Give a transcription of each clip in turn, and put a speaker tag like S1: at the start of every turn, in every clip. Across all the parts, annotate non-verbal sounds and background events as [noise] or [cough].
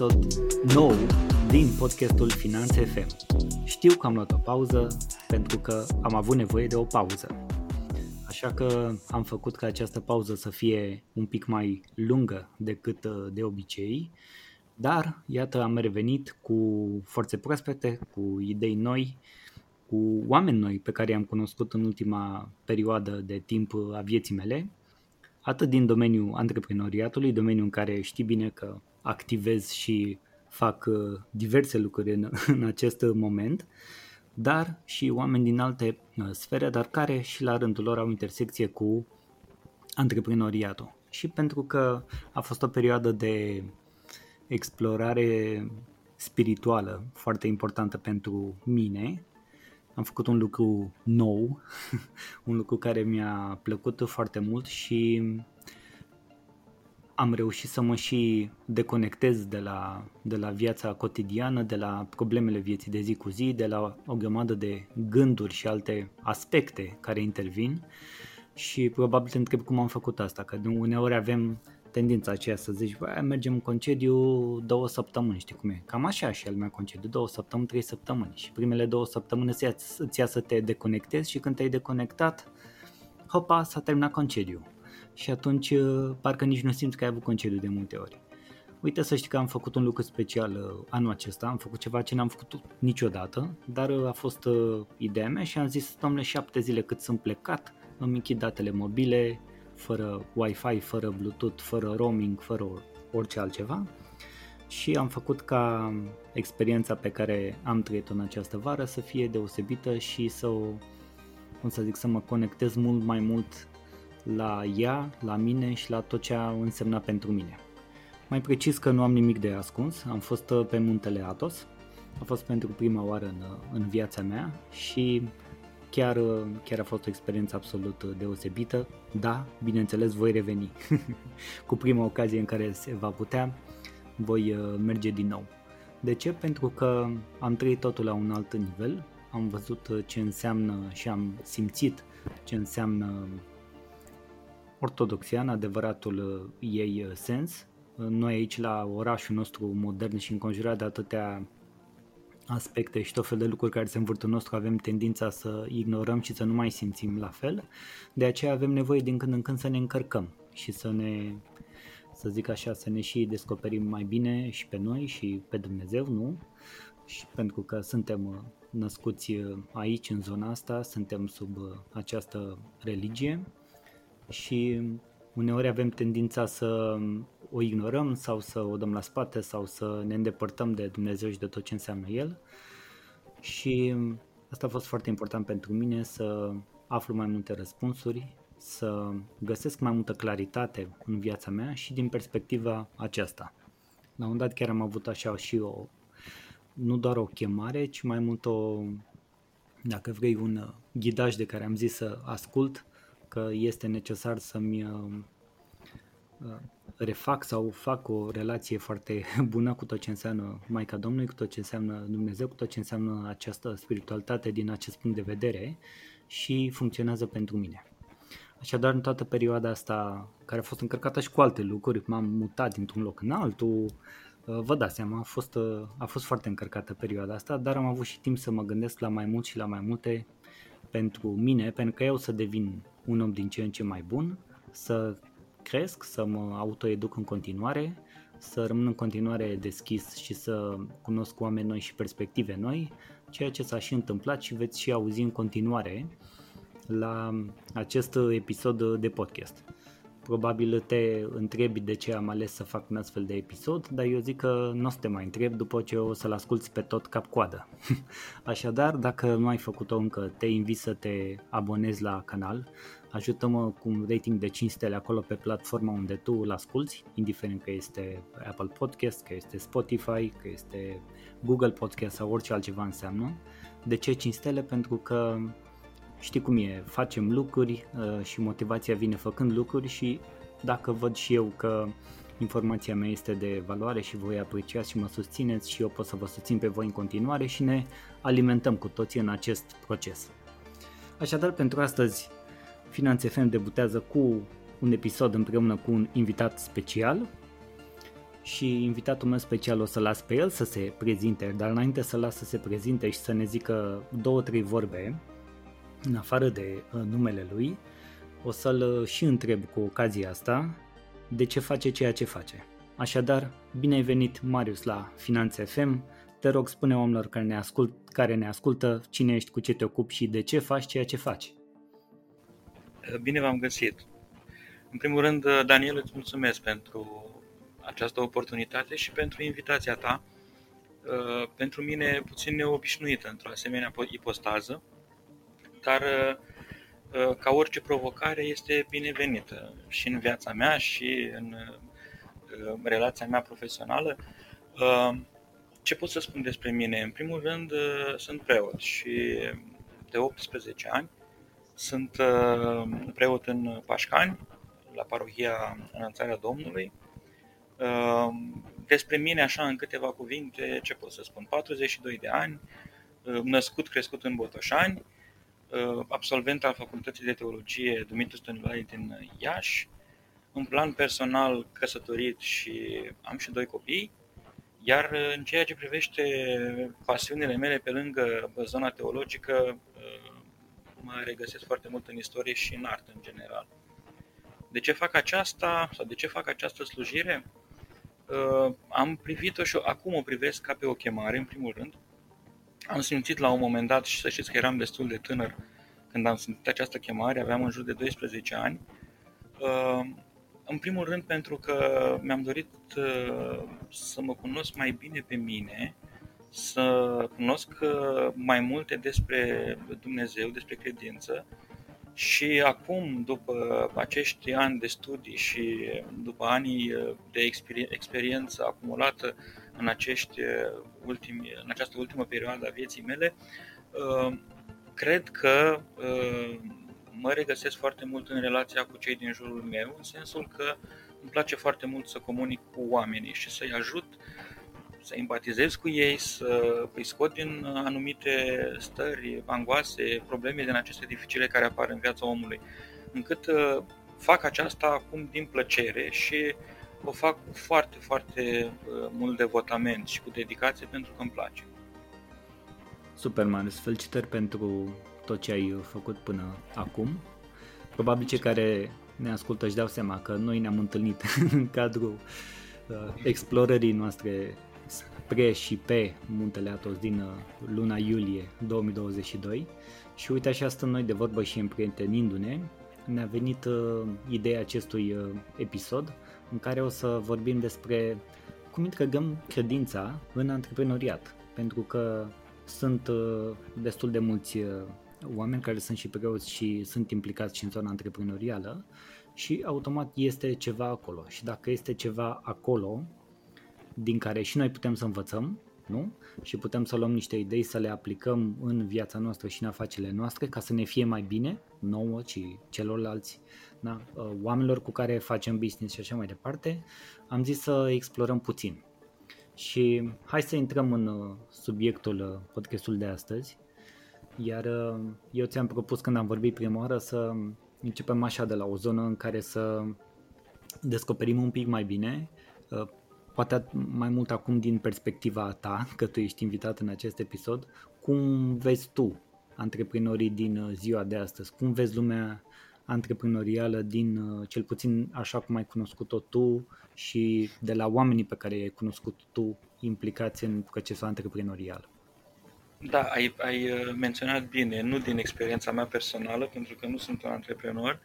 S1: episod nou din podcastul Finanțe FM. Știu că am luat o pauză pentru că am avut nevoie de o pauză. Așa că am făcut ca această pauză să fie un pic mai lungă decât uh, de obicei, dar iată am revenit cu forțe proaspete, cu idei noi, cu oameni noi pe care i-am cunoscut în ultima perioadă de timp a vieții mele atât din domeniul antreprenoriatului, domeniul în care știi bine că activez și fac uh, diverse lucruri în, [laughs] în acest moment, dar și oameni din alte uh, sfere, dar care și la rândul lor au intersecție cu antreprenoriatul. Și pentru că a fost o perioadă de explorare spirituală foarte importantă pentru mine, am făcut un lucru nou, [laughs] un lucru care mi-a plăcut foarte mult și am reușit să mă și deconectez de la, de la viața cotidiană, de la problemele vieții de zi cu zi, de la o grămadă de gânduri și alte aspecte care intervin și probabil te întreb cum am făcut asta, că uneori avem tendința aceea să zici, bă, mergem în concediu două săptămâni, știi cum e? Cam așa și el meu concediu, două săptămâni, trei săptămâni și primele două săptămâni îți ia, îți ia să te deconectezi și când te-ai deconectat, hopa, s-a terminat concediu. Și atunci uh, parcă nici nu simți că ai avut concediu de multe ori. Uite să știi că am făcut un lucru special uh, anul acesta, am făcut ceva ce n-am făcut niciodată, dar uh, a fost ideea mea și am zis, domnule, șapte zile cât sunt plecat, îmi închid datele mobile, fără Wi-Fi, fără Bluetooth, fără roaming, fără orice altceva și am făcut ca experiența pe care am trăit-o în această vară să fie deosebită și să o, cum să zic, să mă conectez mult mai mult la ea, la mine și la tot ce a însemnat pentru mine. Mai precis că nu am nimic de ascuns, am fost pe muntele Atos, a fost pentru prima oară în, în viața mea și chiar, chiar a fost o experiență absolut deosebită. Da, bineînțeles, voi reveni. [laughs] Cu prima ocazie în care se va putea, voi uh, merge din nou. De ce? Pentru că am trăit totul la un alt nivel, am văzut ce înseamnă și am simțit ce înseamnă ortodoxia în adevăratul uh, ei uh, sens. Noi aici la orașul nostru modern și înconjurat de atâtea aspecte și tot fel de lucruri care se învârt în nostru avem tendința să ignorăm și să nu mai simțim la fel. De aceea avem nevoie din când în când să ne încărcăm și să ne, să zic așa, să ne și descoperim mai bine și pe noi și pe Dumnezeu, nu? Și pentru că suntem uh, născuți uh, aici, în zona asta, suntem sub uh, această religie și uneori avem tendința să o ignorăm sau să o dăm la spate sau să ne îndepărtăm de Dumnezeu și de tot ce înseamnă El. Și asta a fost foarte important pentru mine să aflu mai multe răspunsuri, să găsesc mai multă claritate în viața mea și din perspectiva aceasta. La un dat chiar am avut așa și o, nu doar o chemare, ci mai mult o, dacă vrei, un ghidaj de care am zis să ascult, că este necesar să-mi refac sau fac o relație foarte [laughs] bună cu tot ce înseamnă Maica Domnului, cu tot ce înseamnă Dumnezeu, cu tot ce înseamnă această spiritualitate din acest punct de vedere și funcționează pentru mine. Așadar, în toată perioada asta, care a fost încărcată și cu alte lucruri, m-am mutat dintr-un loc în altul, uh, vă dați seama, a fost, uh, a fost foarte încărcată perioada asta, dar am avut și timp să mă gândesc la mai mult și la mai multe pentru mine, pentru că eu să devin un om din ce în ce mai bun, să cresc, să mă autoeduc în continuare, să rămân în continuare deschis și să cunosc oameni noi și perspective noi, ceea ce s-a și întâmplat și veți și auzi în continuare la acest episod de podcast. Probabil te întrebi de ce am ales să fac un astfel de episod, dar eu zic că nu o să te mai întreb după ce o să-l asculti pe tot cap-coadă. [laughs] Așadar, dacă nu ai făcut-o încă, te invit să te abonezi la canal, ajută-mă cu un rating de 5 stele acolo pe platforma unde tu îl asculti, indiferent că este Apple Podcast, că este Spotify, că este Google Podcast sau orice altceva înseamnă. De ce 5 stele? Pentru că știi cum e, facem lucruri uh, și motivația vine făcând lucruri și dacă văd și eu că informația mea este de valoare și voi apreciați și mă susțineți și eu pot să vă susțin pe voi în continuare și ne alimentăm cu toții în acest proces. Așadar, pentru astăzi Finanțe FM debutează cu un episod împreună cu un invitat special și invitatul meu special o să las pe el să se prezinte, dar înainte să las să se prezinte și să ne zică două, trei vorbe, în afară de uh, numele lui, o să-l uh, și întreb cu ocazia asta de ce face ceea ce face. Așadar, bine ai venit, Marius, la Finanțe FM. Te rog, spune oamenilor care ne, ascult, care ne ascultă cine ești, cu ce te ocupi și de ce faci ceea ce faci.
S2: Bine v-am găsit. În primul rând, Daniel, îți mulțumesc pentru această oportunitate și pentru invitația ta. Uh, pentru mine puțin neobișnuită într-o asemenea ipostază, dar uh, ca orice provocare este binevenită și în viața mea și în uh, relația mea profesională. Ce pot să spun despre mine? În primul rând, sunt preot și de 18 ani sunt preot în Pașcani, la parohia Înălțarea Domnului, Ehm, despre mine, așa, în câteva cuvinte, ce pot să spun? 42 de ani, ehm, născut, crescut în Botoșani, ehm, absolvent al Facultății de Teologie Dumitru Stăniloae din Iași, în plan personal căsătorit și am și doi copii, iar în ceea ce privește pasiunile mele pe lângă zona teologică, mă regăsesc foarte mult în istorie și în artă în general. De ce fac aceasta sau de ce fac această slujire? uh, am privit-o și acum o privesc ca pe o chemare, în primul rând. Am simțit la un moment dat, și să știți că eram destul de tânăr când am simțit această chemare, aveam în jur de 12 ani. Uh, în primul rând pentru că mi-am dorit uh, să mă cunosc mai bine pe mine, să cunosc uh, mai multe despre Dumnezeu, despre credință și acum, după acești ani de studii și după ani de experiență acumulată în, acești ultimi, în această ultimă perioadă a vieții mele, uh, cred că uh, mă regăsesc foarte mult în relația cu cei din jurul meu, în sensul că îmi place foarte mult să comunic cu oamenii și să-i ajut să empatizez cu ei, să îi scot din anumite stări, angoase, probleme din aceste dificile care apar în viața omului, încât uh, fac aceasta acum din plăcere și o fac cu foarte, foarte uh, mult devotament și cu dedicație pentru că îmi place.
S1: Super, Marius. Felicitări pentru tot ce ai făcut până acum. Probabil cei care ne ascultă își dau seama că noi ne-am întâlnit [laughs] în cadrul uh, explorării noastre spre și pe muntele Atos din uh, luna iulie 2022 și uite așa stăm noi de vorbă și împrietenindu-ne, ne-a venit uh, ideea acestui uh, episod în care o să vorbim despre cum integrăm credința în antreprenoriat, pentru că sunt uh, destul de mulți uh, oameni care sunt și preoți și sunt implicați și în zona antreprenorială și automat este ceva acolo. Și dacă este ceva acolo, din care și noi putem să învățăm, nu? Și putem să luăm niște idei să le aplicăm în viața noastră și în afacerile noastre ca să ne fie mai bine, nouă și celorlalți, da? Uh, oamenilor cu care facem business și așa mai departe, am zis să explorăm puțin. Și hai să intrăm în uh, subiectul uh, podcastului de astăzi. Iar eu ți-am propus când am vorbit prima oară să începem așa de la o zonă în care să descoperim un pic mai bine poate mai mult acum din perspectiva ta, că tu ești invitat în acest episod, cum vezi tu antreprenorii din uh, ziua de astăzi? Cum vezi lumea antreprenorială din, uh, cel puțin așa cum ai cunoscut-o tu și de la oamenii pe care i-ai cunoscut tu implicați în procesul antreprenorial?
S2: Da, ai, ai uh, menționat bine, nu din experiența mea personală, pentru că nu sunt un antreprenor,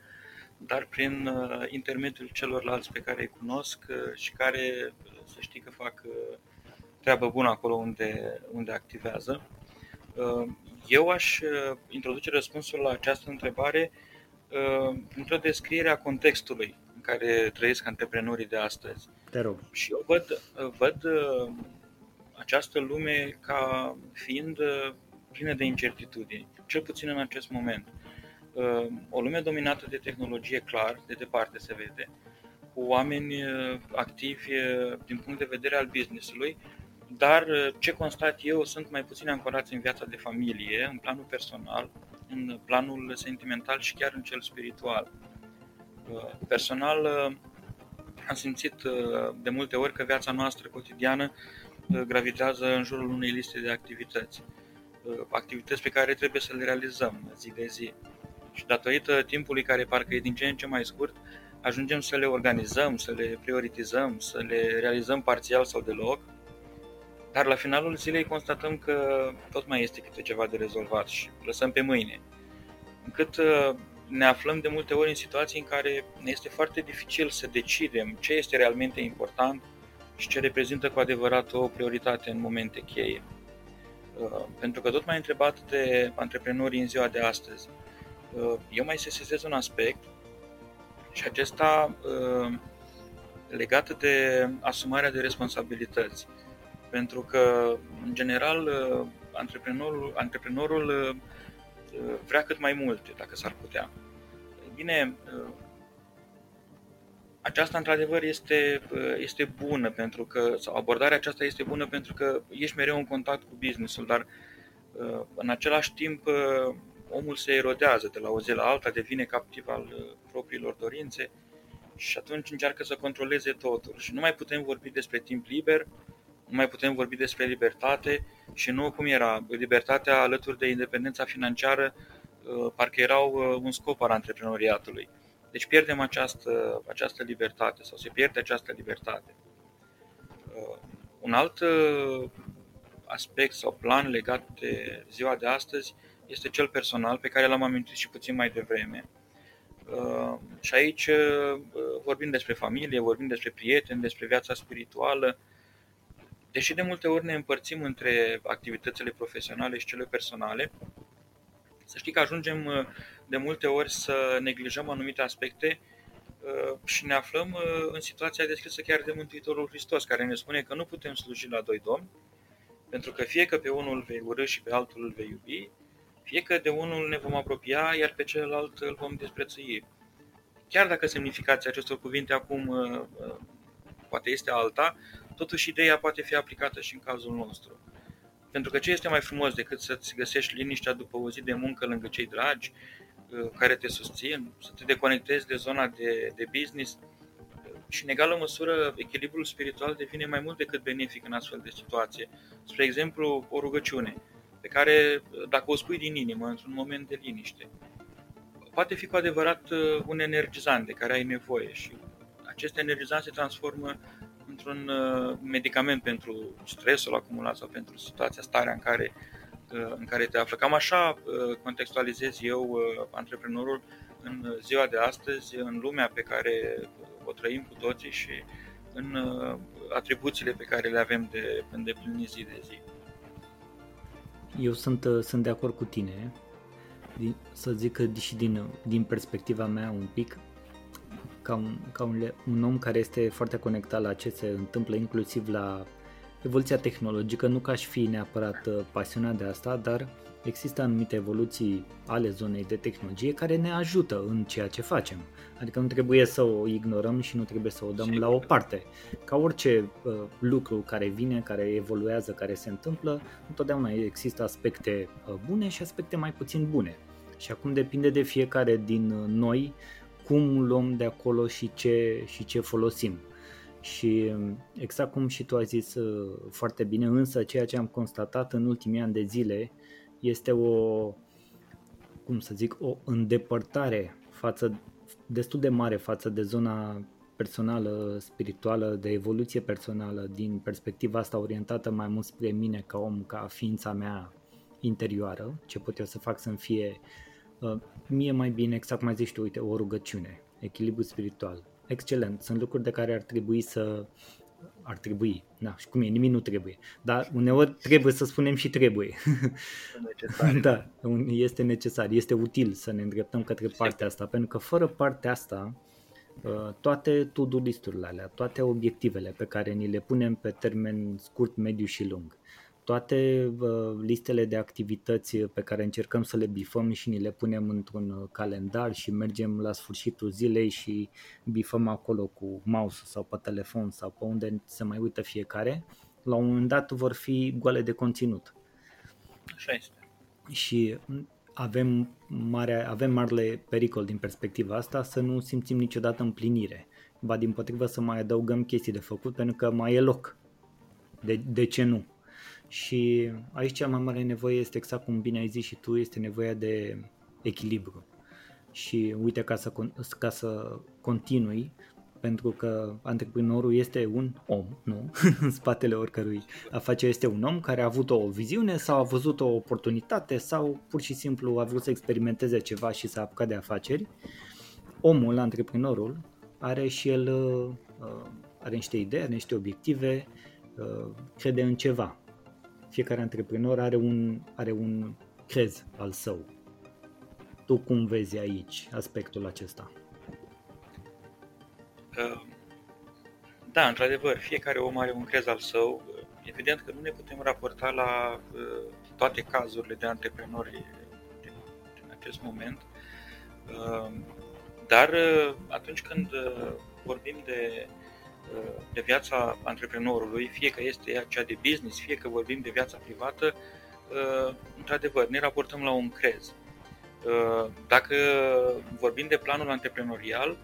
S2: dar prin intermediul celorlalți pe care îi cunosc și care să știi că fac uh, treabă bună acolo unde, unde activează. Uh, eu aș uh, introduce răspunsul la această întrebare într-o descriere a contextului în care trăiesc antreprenorii de astăzi.
S1: Te rog.
S2: Și eu văd, văd această lume ca fiind plină de incertitudini, cel puțin în acest moment. O lume dominată de tehnologie, clar, de departe se vede, cu oameni uh, activi uh, din punct de vedere al businessului, dar uh, ce constat eu sunt mai puțin ancorați în viața de familie, în planul personal, în planul sentimental și chiar în cel spiritual. Personal, am simțit de multe ori că viața noastră cotidiană gravitează în jurul unei liste de activități. Activități pe care trebuie să le realizăm zi de zi. Și datorită timpului care parcă e din ce în ce mai scurt, ajungem să le organizăm, să le prioritizăm, să le realizăm parțial sau deloc, dar la finalul zilei constatăm că tot mai este câte ceva de rezolvat și lăsăm pe mâine. Încât uh, ne aflăm de multe ori în situații în care ne este foarte dificil să decidem ce este realmente important și ce reprezintă cu adevărat o prioritate în momente cheie. Uh, pentru că tot mai întrebat de antreprenorii în ziua de astăzi, uh, eu mai sesizez un aspect și acesta legat de asumarea de responsabilități. Pentru că, în general, antreprenorul, antreprenorul vrea cât mai multe, dacă s-ar putea. Bine, aceasta într-adevăr este, este bună pentru că, sau abordarea aceasta este bună pentru că ești mereu în contact cu businessul, dar în același timp omul se erodează de la o zi la alta, devine captiv al propriilor dorințe și atunci încearcă să controleze totul. Și nu mai putem vorbi despre timp liber, nu mai putem vorbi despre libertate și nu cum era. Libertatea alături de independența financiară uh, parcă erau uh, un scop al antreprenoriatului. Deci pierdem această, această libertate sau se pierde această libertate. Uh, un alt aspect sau plan legat de ziua de astăzi este cel personal pe care l-am amintit și puțin mai devreme. Și aici vorbim despre familie, vorbim despre prieteni, despre viața spirituală, Deși de multe ori ne împărțim între activitățile profesionale și cele personale, să știi că ajungem uh, de multe ori să neglijăm anumite aspecte uh, și ne aflăm uh, în situația descrisă chiar de Mântuitorul Hristos, care ne spune că nu putem sluji la doi domni, pentru că fie că pe unul îl vei urâ și pe altul îl vei iubi, fie că de unul ne vom apropia, iar pe celălalt îl vom desprețui. Chiar dacă semnificația acestor cuvinte acum poate este alta, totuși ideea poate fi aplicată și în cazul nostru. Pentru că ce este mai frumos decât să-ți găsești liniștea după o zi de muncă lângă cei dragi, uh, care te susțin, să te deconectezi de zona de, de business și în egală măsură echilibrul spiritual devine mai mult decât benefic în astfel de situație. Spre exemplu, o rugăciune pe care, dacă o spui din inimă, într-un moment de liniște, poate fi cu adevărat uh, un energizant de care ai nevoie și acest energizant se transformă într-un uh, medicament pentru stresul acumulat sau pentru situația, starea în care, uh, în care te află. Cam așa uh, contextualizez eu antreprenorul în ziua de astăzi, în lumea pe care o trăim cu toții și în atribuțiile pe care le avem de îndeplinit zi de zi.
S1: Eu sunt, sunt de acord cu tine, să zic că și din, din perspectiva mea un pic, ca un, ca un, un om care este foarte conectat la ce se întâmplă inclusiv la evoluția tehnologică, nu ca aș fi neapărat uh, pasionat de asta, dar există anumite evoluții ale zonei de tehnologie care ne ajută în ceea ce facem. Adică nu trebuie să o ignorăm și nu trebuie să o dăm la o parte. Ca orice uh, lucru care vine, care evoluează, care se întâmplă, întotdeauna există aspecte uh, bune și aspecte mai puțin bune. Și acum depinde de fiecare din uh, noi cum luăm de acolo și ce, și ce folosim. Și exact cum și tu ai zis uh, foarte bine, însă ceea ce am constatat în ultimii ani de zile este o, cum să zic, o îndepărtare față, destul de mare față de zona personală, spirituală, de evoluție personală, din perspectiva asta orientată mai mult spre mine ca om, ca ființa mea interioară, ce pot eu să fac să-mi fie Uh, mie mai bine, exact cum ai zis tu, uite, o rugăciune, echilibru spiritual. Excelent, sunt lucruri de care ar trebui să ar trebui, da, și cum e, nimic nu trebuie, dar uneori trebuie să spunem și trebuie. Necesar. [laughs] da, este necesar, este util să ne îndreptăm către partea asta, pentru că fără partea asta, uh, toate to-do listurile alea, toate obiectivele pe care ni le punem pe termen scurt, mediu și lung, toate uh, listele de activități pe care încercăm să le bifăm și ni le punem într-un uh, calendar și mergem la sfârșitul zilei și bifăm acolo cu mouse sau pe telefon sau pe unde se mai uită fiecare, la un moment dat vor fi goale de conținut.
S2: Așa este.
S1: Și avem, mare, avem marele pericol din perspectiva asta să nu simțim niciodată împlinire ba din potrivă să mai adăugăm chestii de făcut pentru că mai e loc. De, de ce nu? Și aici cea mai mare nevoie este exact cum bine ai zis și tu, este nevoia de echilibru. Și uite, ca să, ca să continui, pentru că antreprenorul este un om, nu? [laughs] în spatele oricărui afacere este un om care a avut o viziune sau a văzut o oportunitate sau pur și simplu a vrut să experimenteze ceva și să apucat de afaceri. Omul, antreprenorul, are și el uh, are niște idei, are niște obiective, uh, crede în ceva. Fiecare antreprenor are un, are un crez al său. Tu cum vezi aici aspectul acesta?
S2: Da, într-adevăr, fiecare om are un crez al său. Evident că nu ne putem raporta la uh, toate cazurile de antreprenori din, din acest moment, uh, dar uh, atunci când vorbim de, de viața antreprenorului, fie că este ea cea de business, fie că vorbim de viața privată, într-adevăr, ne raportăm la un crez. Dacă vorbim de planul antreprenorial,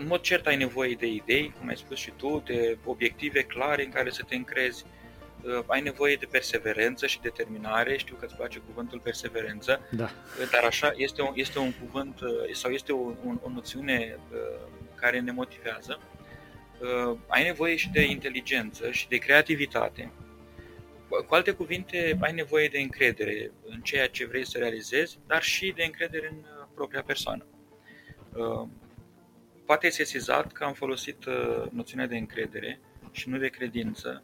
S2: în mod cert ai nevoie de idei, cum ai spus și tu, de obiective clare în care să te încrezi, uh, ai nevoie de perseverență și determinare, știu că îți place cuvântul perseverență,
S1: da.
S2: Uh, dar așa este un, este un cuvânt uh, sau este o, un, o noțiune care ne motivează. Ai nevoie și de inteligență și de creativitate. Cu alte cuvinte, ai nevoie de încredere în ceea ce vrei să realizezi, dar și de încredere în propria persoană poate e sesizat că am folosit uh, noțiunea de încredere și nu de credință.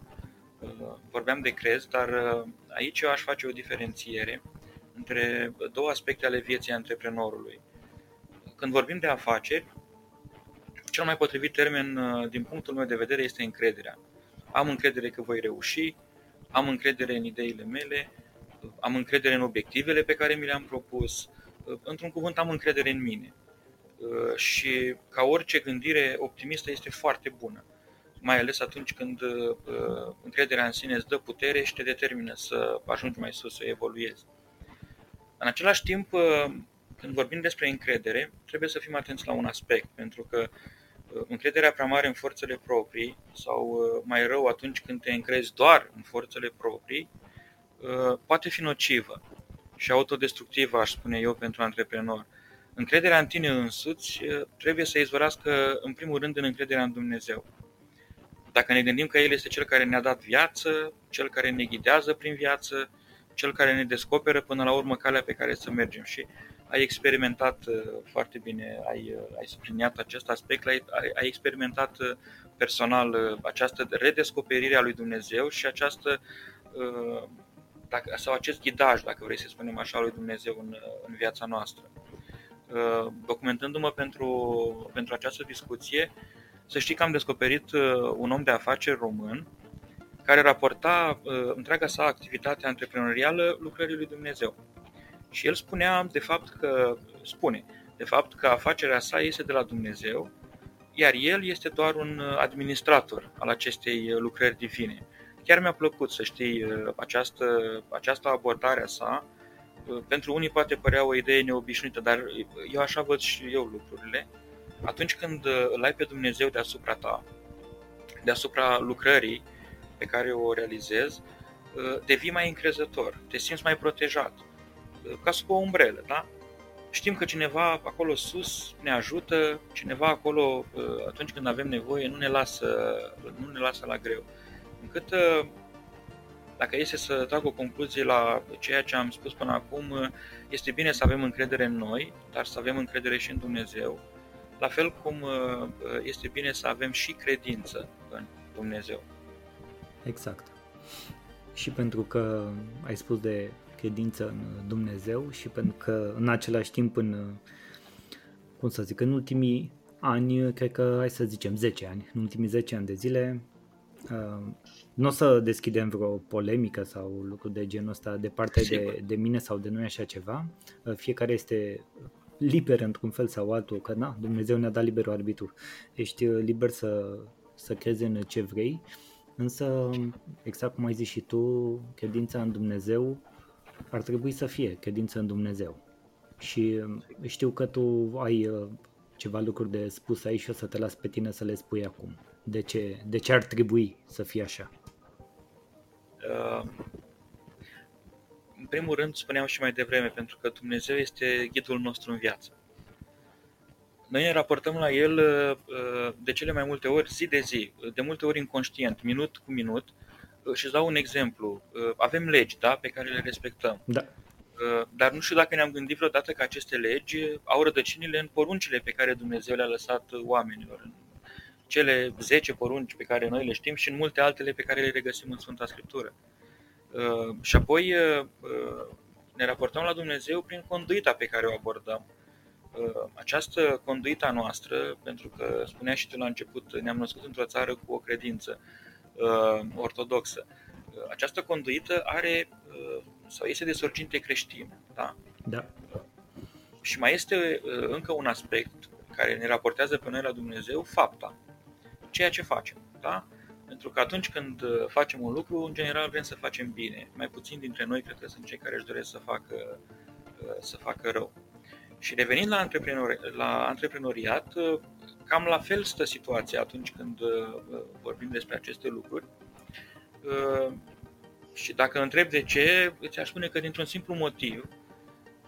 S2: Uh, vorbeam de crez, dar uh, aici eu aș face o diferențiere între două aspecte ale vieții antreprenorului. Când vorbim de afaceri, cel mai potrivit termen, din punctul meu de vedere, este încrederea. Am încredere că voi reuși, am încredere în ideile mele, am încredere în obiectivele pe care mi le-am propus, într-un cuvânt am încredere în mine. Uh, și ca orice gândire optimistă este foarte bună, mai ales atunci când uh, încrederea în sine îți dă putere și te determină să ajungi mai sus, să evoluezi. În același timp, uh, când vorbim despre încredere, trebuie să fim atenți la un aspect, pentru că încrederea prea mare în forțele proprii sau mai rău atunci când te încrezi doar în forțele proprii, poate fi nocivă și autodestructivă, aș spune eu, pentru antreprenor. Încrederea în tine însuți trebuie să izvorască în primul rând în încrederea în Dumnezeu. Dacă ne gândim că El este Cel care ne-a dat viață, Cel care ne ghidează prin viață, Cel care ne descoperă până la urmă calea pe care să mergem și ai experimentat foarte bine, ai, ai subliniat acest aspect, ai, ai experimentat personal această redescoperire a lui Dumnezeu și această dacă, sau acest ghidaj, dacă vrei să spunem așa, lui Dumnezeu în, în viața noastră. Uh, documentându-mă pentru, pentru această discuție, să știi că am descoperit uh, un om de afaceri român care raporta uh, întreaga sa activitate antreprenorială lucrării lui Dumnezeu. Și el spunea, de fapt, că spune, de fapt, că afacerea sa este de la Dumnezeu, iar el este doar un administrator al acestei lucrări divine. Chiar mi-a plăcut să știi această, această abordare a sa, pentru unii poate părea o idee neobișnuită, dar eu așa văd și eu lucrurile. Atunci când uh, îl ai pe Dumnezeu deasupra ta, deasupra lucrării pe care o realizezi, uh, devii mai încrezător, te simți mai protejat, uh, ca sub o umbrelă, da? Știm că cineva acolo sus ne ajută, cineva acolo, atunci când avem nevoie, nu ne lasă, nu ne lasă la greu. Încât dacă este să trag o concluzie la ceea ce am spus până acum, este bine să avem încredere în noi, dar să avem încredere și în Dumnezeu, la fel cum uh, este bine să avem și credință în Dumnezeu.
S1: Exact. Și pentru că ai spus de credință în Dumnezeu și pentru că în același timp în, cum să zic, în ultimii ani, cred că, hai să zicem 10 ani, în ultimii 10 ani de zile, uh, nu o să deschidem vreo polemică sau lucru de genul ăsta de partea de, de mine sau de noi așa ceva. Uh, fiecare este liber într-un fel sau altul, că na, Dumnezeu ne-a dat liberul arbitru. Ești uh, liber să, să crezi în ce vrei, însă, exact cum ai zis și tu, credința în Dumnezeu ar trebui să fie credință în Dumnezeu. Și uh, știu că tu ai ceva lucruri de spus aici și o să te las pe tine să le spui acum. De ce, de ce ar trebui să fie așa? Uh,
S2: în primul rând, spuneam și mai devreme, pentru că Dumnezeu este ghidul nostru în viață. Noi ne raportăm la El uh, de cele mai multe ori, zi de zi, de multe ori inconștient, minut cu minut. Uh, și îți dau un exemplu. Uh, avem legi da, pe care le respectăm.
S1: Da.
S2: Dar nu știu dacă ne-am gândit vreodată că aceste legi au rădăcinile în poruncile pe care Dumnezeu le-a lăsat oamenilor. În cele 10 porunci pe care noi le știm și în multe altele pe care le regăsim în Sfânta Scriptură. Și apoi ne raportăm la Dumnezeu prin conduita pe care o abordăm Uh, această conduita noastră, pentru că spunea și tu la început, ne-am născut într-o țară cu o credință uh, ortodoxă. Uh, această conduită are sau este de sorginte creștină. Da?
S1: Da.
S2: Și mai este încă un aspect care ne raportează pe noi la Dumnezeu, fapta. Ceea ce facem. Da? Pentru că atunci când facem un lucru, în general vrem să facem bine. Mai puțin dintre noi cred că sunt cei care își doresc să facă, să facă rău. Și revenind la, antreprenori, la antreprenoriat, cam la fel stă situația atunci când uh, vorbim despre aceste lucruri. Uh, și dacă întreb de ce, îți aș spune că dintr-un simplu motiv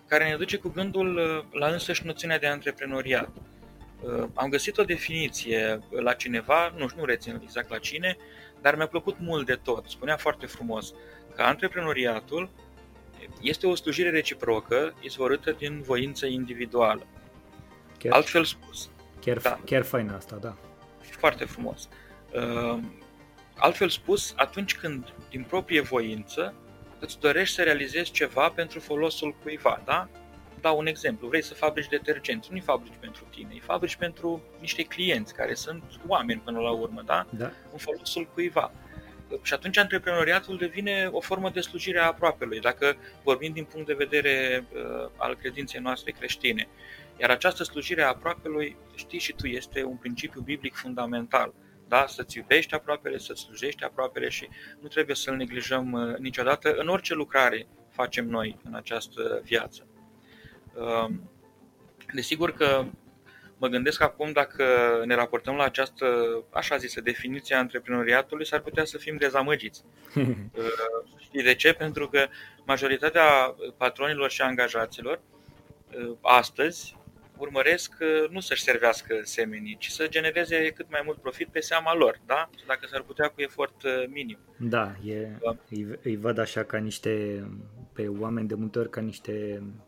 S2: care ne duce cu gândul uh, la însăși noțiunea de antreprenoriat. Am găsit o definiție la cineva, nu știu, nu rețin exact la cine, dar mi-a plăcut mult de tot. Spunea foarte frumos că antreprenoriatul este o slujire reciprocă izvorâtă din voință individuală. Chiar, Altfel spus.
S1: Chiar, da. chiar fain asta, da.
S2: Foarte frumos. Uh, altfel spus, atunci când din proprie voință îți dorești să realizezi ceva pentru folosul cuiva, da? Dau un exemplu, vrei să fabrici detergenți, nu-i fabrici pentru tine, îi fabrici pentru niște clienți care sunt oameni până la urmă, da?
S1: da.
S2: În folosul cuiva. Și atunci antreprenoriatul devine o formă de slujire a aproapelui, dacă vorbim din punct de vedere uh, al credinței noastre creștine. Iar această slujire a aproapelui, știi și tu, este un principiu biblic fundamental. Da? Să-ți iubești aproapele, să-ți slujești aproapele și nu trebuie să-l neglijăm uh, niciodată în orice lucrare facem noi în această viață. Uh, desigur că Mă gândesc acum dacă ne raportăm la această, așa zisă, definiție a antreprenoriatului, s-ar putea să fim dezamăgiți. [laughs] Uh, știi de ce? Pentru că majoritatea patronilor și angajaților uh, astăzi urmăresc uh, nu să-și servească semenii, ci să genereze cât mai mult profit pe seama lor, da? Dacă s-ar putea cu efort minim.
S1: Da, e, da. Îi, îi văd așa ca niște, pe oameni de multe ori ca niște Uh,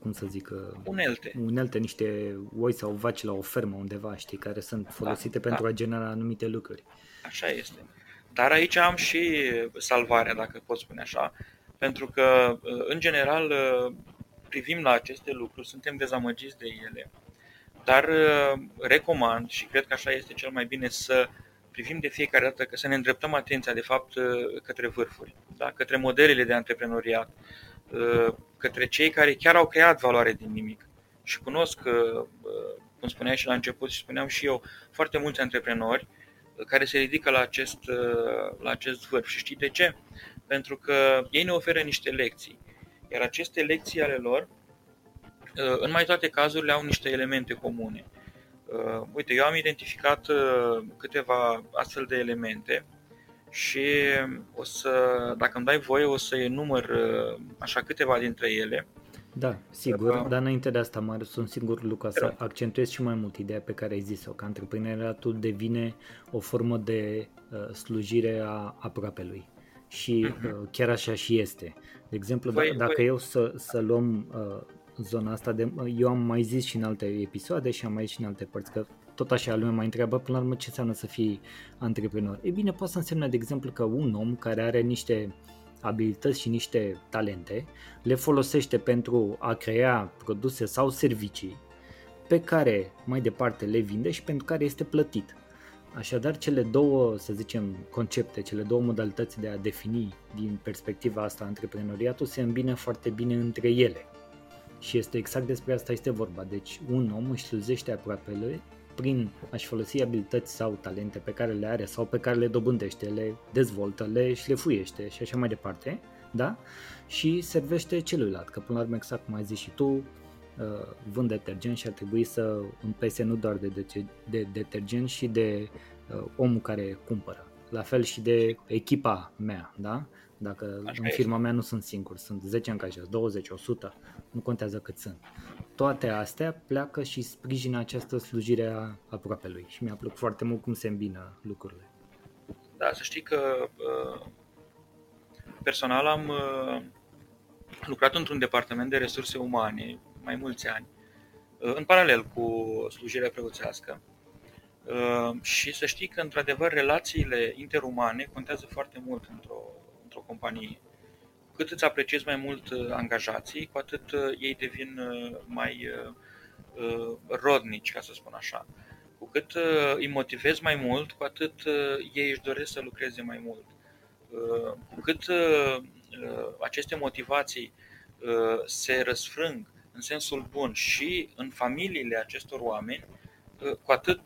S1: cum să zic, uh,
S2: unelte.
S1: unelte, niște oi sau vaci la o fermă undeva, știi, care sunt folosite da, pentru da. a genera anumite lucruri.
S2: Așa este. Dar aici am și salvarea, dacă pot spune așa, pentru că, uh, în general, privim la aceste lucruri, suntem dezamăgiți de ele, dar recomand și cred că așa este cel mai bine să privim de fiecare dată, că să ne îndreptăm atenția, de fapt, către vârfuri, da? către modelele de antreprenoriat, Uh, către cei care chiar au creat valoare din nimic. Și cunosc, uh, uh, cum spuneai și la început și spuneam și eu, foarte mulți antreprenori care se ridică la acest, la acest vârf. Și știi de ce? Pentru că ei ne oferă niște lecții. Iar aceste lecții ale lor, în mai toate cazurile, au niște elemente comune. Uite, eu am identificat câteva astfel de elemente și o să, dacă îmi dai voie, o să enumăr uh, așa câteva dintre ele.
S1: Da, sigur, uh, dar înainte de asta, mai sunt singur, Luca, să accentuez și mai mult ideea pe care ai zis-o, că antreprenoriatul devine o formă de uh, slujire a aproapelui. Și uh-huh. uh, chiar așa și este. De exemplu, voi, d- dacă voi... eu să, să luăm uh, zona asta de... Eu am mai zis și în alte episoade și am mai zis și în alte părți că tot așa lumea mai întreabă până la urmă ce înseamnă să fii antreprenor. E bine, poate să însemne, de exemplu, că un om care are niște abilități și niște talente le folosește pentru a crea produse sau servicii pe care mai departe le vinde și pentru care este plătit. Așadar, cele două, să zicem, concepte, cele două modalități de a defini din perspectiva asta antreprenoriatul se îmbină foarte bine între ele. Și este exact despre asta este vorba. Deci un om își sluzește aproapele prin a-și folosi abilități sau talente pe care le are sau pe care le dobândește, le dezvoltă, le șlefuiește și așa mai departe, da? Și servește celuilalt, că până la urmă exact cum ai zis și tu, vând detergent și ar trebui să îmi pese nu doar de, de, de detergent și de omul care cumpără. La fel și de echipa mea, da? Dacă Așa în firma mea nu sunt singur, sunt 10 angajați, 20, 100, nu contează cât sunt. Toate astea pleacă și sprijină această slujire a aproapelui și mi-a plăcut foarte mult cum se îmbină lucrurile.
S2: Da, să știi că uh, personal am uh, lucrat într-un departament de resurse umane mai mulți ani, uh, în paralel cu slujirea preoțească. Și să știi că, într-adevăr, relațiile interumane contează foarte mult într-o, într-o companie. Cu cât îți apreciezi mai mult angajații, cu atât ei devin mai rodnici, ca să spun așa. Cu cât îi motivezi mai mult, cu atât ei își doresc să lucreze mai mult. Cu cât aceste motivații se răsfrâng în sensul bun și în familiile acestor oameni, cu atât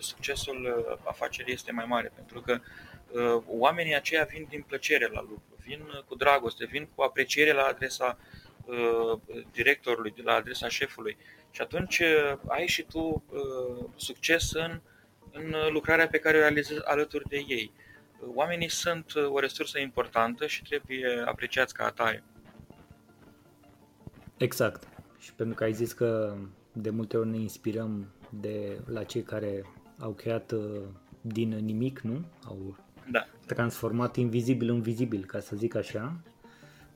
S2: succesul afacerii este mai mare, pentru că oamenii aceia vin din plăcere la lucru, vin cu dragoste, vin cu apreciere la adresa directorului, la adresa șefului. Și atunci ai și tu succes în, în lucrarea pe care o realizezi alături de ei. Oamenii sunt o resursă importantă și trebuie apreciați ca atare.
S1: Exact. Și pentru că ai zis că de multe ori ne inspirăm de la cei care au creat uh, din nimic, nu? Au
S2: da.
S1: transformat invizibil în vizibil, ca să zic așa.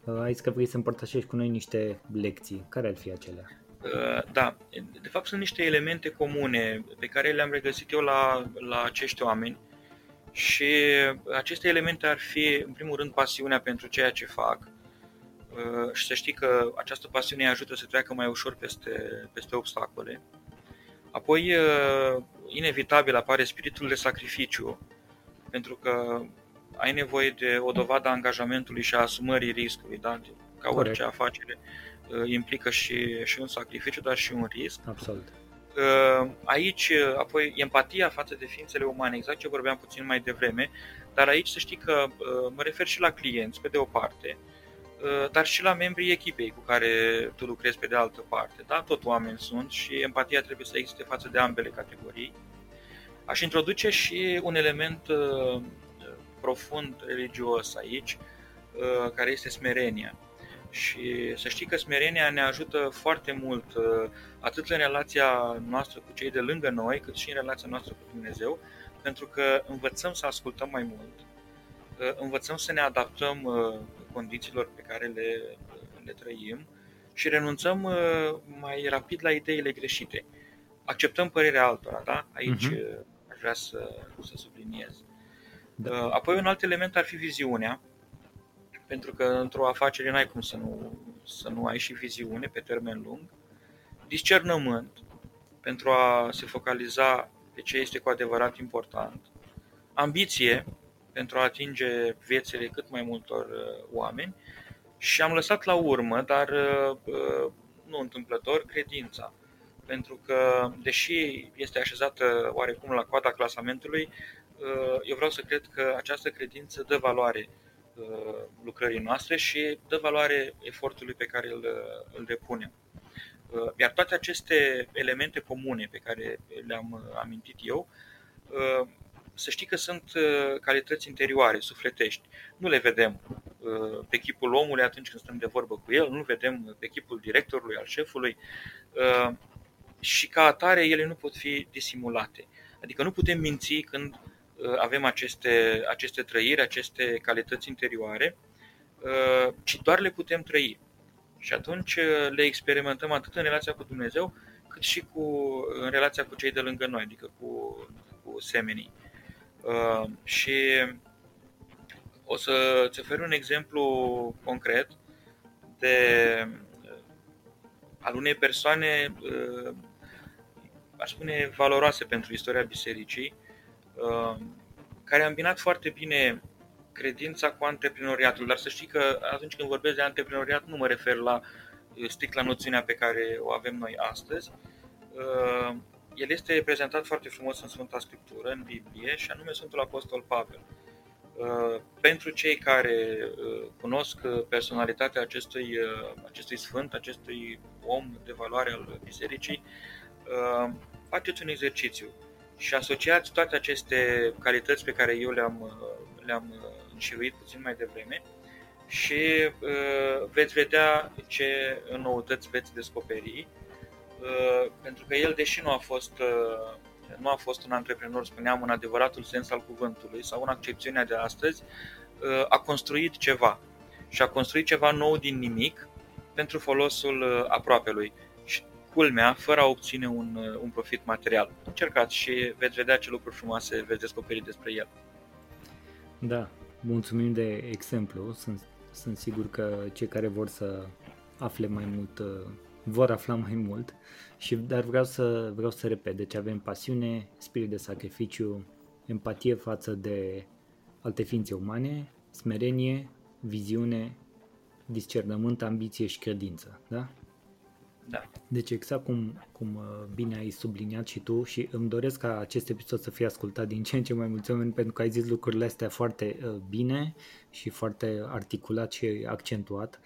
S1: Uh, ai zis că vrei să împărtășești cu noi niște lecții. Care ar fi acelea?
S2: Uh, da, de fapt sunt niște elemente comune pe care le-am regăsit eu la, la acești oameni și aceste elemente ar fi, în primul rând, pasiunea pentru ceea ce fac uh, și să știi că această pasiune îi ajută să treacă mai ușor peste, peste obstacole. Apoi, uh, inevitabil apare spiritul de sacrificiu, pentru că ai nevoie de o dovadă a angajamentului și a asumării riscului, da? ca Corect. orice afacere uh, implică și, și un sacrificiu, dar și un risc.
S1: Absolut.
S2: Aici, apoi, empatia față de ființele umane, exact ce vorbeam puțin mai devreme, dar aici să știi că mă refer și la clienți, pe de o parte, dar și la membrii echipei cu care tu lucrezi pe de altă parte. Da? Tot oameni sunt și empatia trebuie să existe față de ambele categorii. Aș introduce și un element profund religios aici, care este smerenia. Și să știi că smerenia ne ajută foarte mult, uh, atât în relația noastră cu cei de lângă noi, cât și în relația noastră cu Dumnezeu, pentru că învățăm să ascultăm mai mult, uh, învățăm să ne adaptăm uh, condițiilor pe care le, le trăim și renunțăm mai rapid la ideile greșite. Acceptăm părerea altora, da? Aici uh-huh. Aș vrea să, să subliniez. Da. Apoi un alt element ar fi viziunea pentru că într-o afacere n-ai cum să nu, să nu ai și viziune pe termen lung, discernământ pentru a se focaliza pe ce este cu adevărat important, ambiție pentru a atinge viețile cât mai multor uh, oameni și am lăsat la urmă, dar uh, uh, nu întâmplător, credința. Pentru că, deși este așezată oarecum la coada clasamentului, eu vreau să cred că această credință dă valoare Uh, lucrării noastre și dă valoare efortului pe care îl, îl depunem. Uh, iar toate aceste elemente comune pe care le-am uh, amintit eu, să știi că sunt calități interioare, sufletești. Nu le vedem pe chipul omului atunci când stăm de vorbă cu el, nu vedem pe chipul directorului, al șefului și ca atare ele nu pot fi disimulate. Adică nu putem minți când Uh, avem aceste, aceste trăiri, aceste calități interioare, uh, ci doar le putem trăi. Și atunci uh, le experimentăm atât în relația cu Dumnezeu, cât și cu, în relația cu cei de lângă noi, adică cu, cu semenii. Și o să îți ofer un exemplu concret de al unei persoane, aș spune, valoroase pentru istoria bisericii, Uh, care a îmbinat foarte bine credința cu antreprenoriatul. Dar să știi că atunci când vorbesc de antreprenoriat nu mă refer la uh, strict la noțiunea pe care o avem noi astăzi. Uh, el este prezentat foarte frumos în Sfânta Scriptură, în Biblie, și anume Sfântul Apostol Pavel. Pentru cei care cunosc personalitatea acestui, acestui sfânt, acestui om de valoare al bisericii, uh, faceți un exercițiu și asociați toate aceste calități pe care eu le-am, uh, le-am înșiruit puțin mai devreme și uh, veți vedea ce noutăți veți descoperi, uh, pentru că el, deși nu a fost uh, nu a fost un antreprenor, spuneam, în adevăratul sens al cuvântului sau în accepțiunea de astăzi, uh, a construit ceva și a construit ceva nou din nimic pentru folosul uh, aproapelui. Și culmea, fără a obține un, uh, un profit material. Încercați și veți vedea ce lucruri frumoase veți descoperi despre el.
S1: Da, mulțumim de exemplu. Sunt, sunt sigur că cei care vor să afle mai mult vor afla mai mult. Și, dar vreau să, vreau să repet, deci avem pasiune, spirit de sacrificiu, empatie față de alte ființe umane, smerenie, viziune, discernământ, ambiție și credință, da?
S2: Da.
S1: Deci exact cum, cum uh, bine ai subliniat și tu și îmi doresc ca acest episod să fie ascultat din ce în ce mai mulți oameni pentru că ai zis lucrurile astea foarte uh, bine și foarte articulat și accentuat.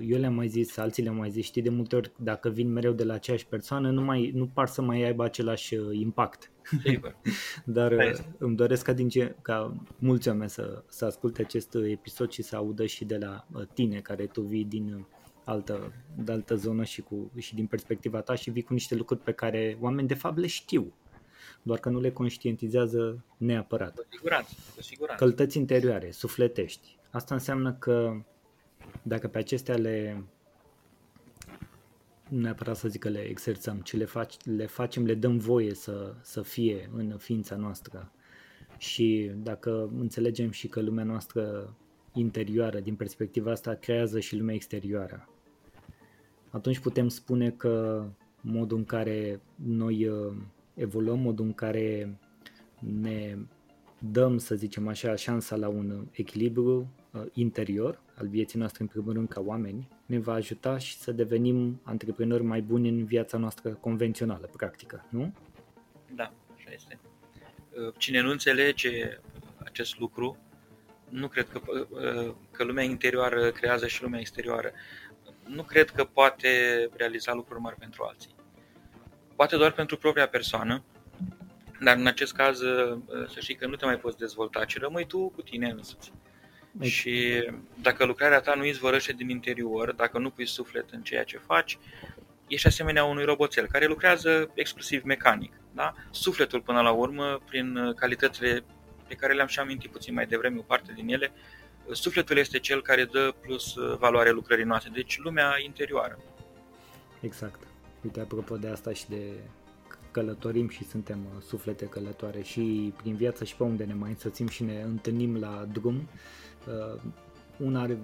S1: Eu le-am mai zis, alții le-am mai zis, știi, de multe ori dacă vin mereu de la aceeași persoană, nu, mai, nu par să mai aibă același uh, impact. [laughs] Dar uh, îmi doresc ca, din ce, ca mulți oameni să, să asculte acest episod și să audă și de la uh, tine, care tu vii din altă, de altă zonă și, cu, și din perspectiva ta și vii cu niște lucruri pe care oameni de fapt le știu, doar că nu le conștientizează neapărat.
S2: Cu siguranță, cu siguranță.
S1: Călătăți interioare, sufletești. Asta înseamnă că dacă pe acestea le nu neapărat să zic că le exerțăm, ci le, fac, le facem, le dăm voie să, să fie în ființa noastră. Și dacă înțelegem și că lumea noastră interioară, din perspectiva asta, creează și lumea exterioară, atunci putem spune că modul în care noi uh, evoluăm, modul în care ne dăm, să zicem așa, șansa la un echilibru uh, interior al vieții noastre, în primul rând ca oameni, ne va ajuta și să devenim antreprenori mai buni în viața noastră convențională, practică, nu?
S2: Da, așa este. Uh, cine nu înțelege acest lucru, nu cred că, uh, că lumea interioară creează și lumea exterioară. Nu cred că poate realiza lucruri mari pentru alții. Poate doar pentru propria persoană, dar în acest caz să știi că nu te mai poți dezvolta, ci rămâi tu cu tine însuți. Deci... Și dacă lucrarea ta nu izvorăște din interior, dacă nu pui suflet în ceea ce faci, ești asemenea unui roboțel care lucrează exclusiv mecanic. Da? Sufletul, până la urmă, prin calitățile pe care le-am și amintit puțin mai devreme, o parte din ele, sufletul este cel care dă plus valoare lucrării noastre, deci lumea interioară.
S1: Exact. Uite, apropo de asta și de călătorim și suntem suflete călătoare și prin viață și pe unde ne mai însoțim și ne întâlnim la drum, Uh, una are,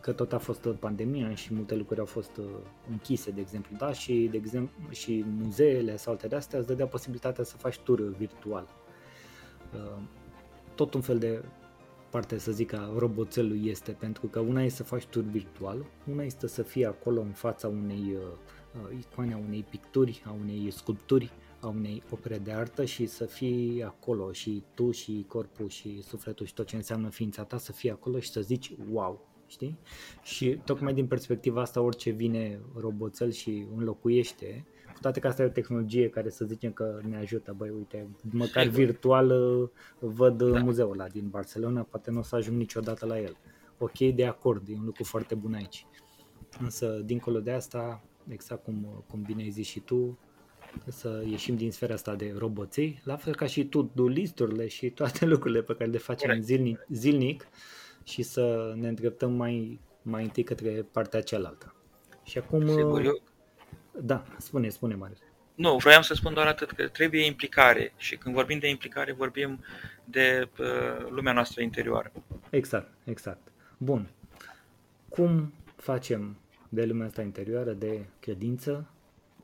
S1: că tot a fost pandemia și multe lucruri au fost uh, închise, de exemplu, da? și, de exemplu, și muzeele sau alte de astea îți dădea posibilitatea să faci tur virtual. Uh, tot un fel de parte, să zic, a roboțelului este, pentru că una este să faci tur virtual, una este să fii acolo în fața unei uh, icoane, a unei picturi, a unei sculpturi, a unei opere de artă și să fii acolo și tu și corpul și sufletul și tot ce înseamnă ființa ta să fie acolo și să zici wow, știi? Și tocmai din perspectiva asta orice vine roboțel și înlocuiește, cu toate că asta e o tehnologie care să zicem că ne ajută, băi uite, măcar virtual uh, văd da. muzeul ăla din Barcelona, poate nu o să ajung niciodată la el. Ok, de acord, e un lucru foarte bun aici. Însă, dincolo de asta, exact cum, cum bine ai zis și tu, să ieșim din sfera asta de roboței, la fel ca și to-do listurile și toate [laughs] lucrurile pe care le facem zilnic, zilnic și să ne îndreptăm mai, mai întâi către partea cealaltă. Și acum... Sigur, eu... Da, spune, spune, Marius.
S2: Nu, vroiam să spun doar atât că trebuie implicare și când vorbim de implicare vorbim de uh, lumea noastră interioară.
S1: Exact, exact. Bun. Cum facem de lumea asta interioară, de credință,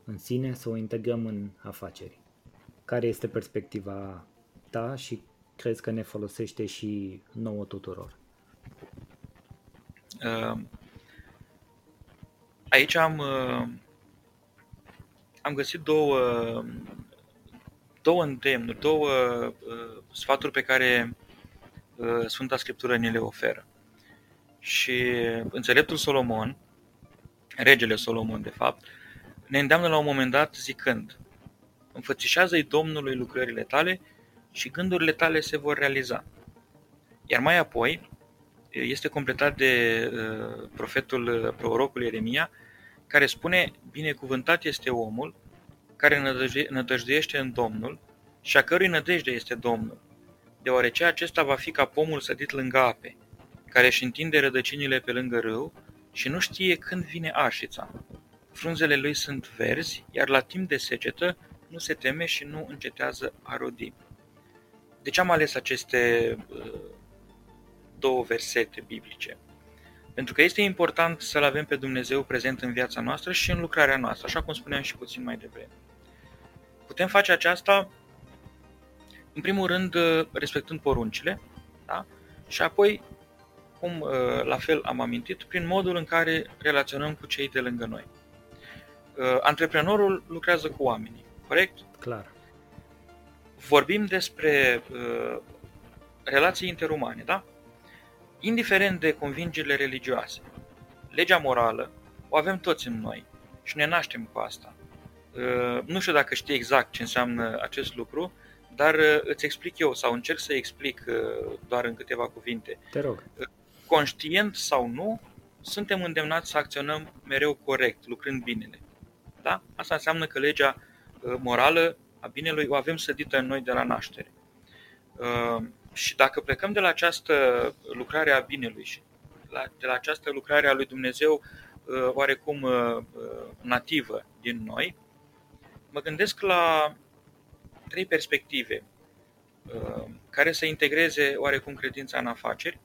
S1: în sine, să o integrăm în afaceri. Care este perspectiva ta și crezi că ne folosește și nouă tuturor?
S2: Uh, aici am, uh, am găsit două, două îndemnuri, două uh, sfaturi pe care Sfânta Scriptură ne le oferă. Și înțeleptul Solomon, regele Solomon de fapt, ne îndeamnă la un moment dat zicând, înfățișează-i Domnului lucrările tale și gândurile tale se vor realiza. Iar mai apoi este completat de uh, profetul, uh, prorocul Ieremia, care spune, binecuvântat este omul care nădăjduiește în Domnul și a cărui nădejde este Domnul, deoarece acesta va fi ca pomul sădit lângă ape, care își întinde rădăcinile pe lângă râu și nu știe când vine arșița. Frunzele lui sunt verzi, iar la timp de secetă nu se teme și nu încetează a rodi. De ce am ales aceste uh, două versete biblice? Pentru că este important să-L avem pe Dumnezeu prezent în viața noastră și în lucrarea noastră, așa cum spuneam și puțin mai devreme. Putem face aceasta, în primul rând, uh, respectând poruncile, da? și apoi, cum uh, la fel am amintit, prin modul în care relaționăm cu cei de lângă noi. Antreprenorul lucrează cu oamenii corect?
S1: Clar.
S2: Vorbim despre uh, relații interumane, da? Indiferent de convingerile religioase, legea morală o avem toți în noi și ne naștem cu asta. Uh, nu știu dacă știi exact ce înseamnă acest lucru, dar uh, îți explic eu sau încerc să explic uh, doar în câteva cuvinte.
S1: Te rog.
S2: Uh, conștient sau nu, suntem îndemnați să acționăm mereu corect, lucrând binele. Da? Asta înseamnă că legea Uh, morală a binelui o avem sădită în noi de la naștere. Uh, și dacă plecăm de la această lucrare a binelui și de la această lucrare a lui Dumnezeu uh, oarecum nativă din noi, mă gândesc la trei perspective care să integreze oarecum credința în afaceri,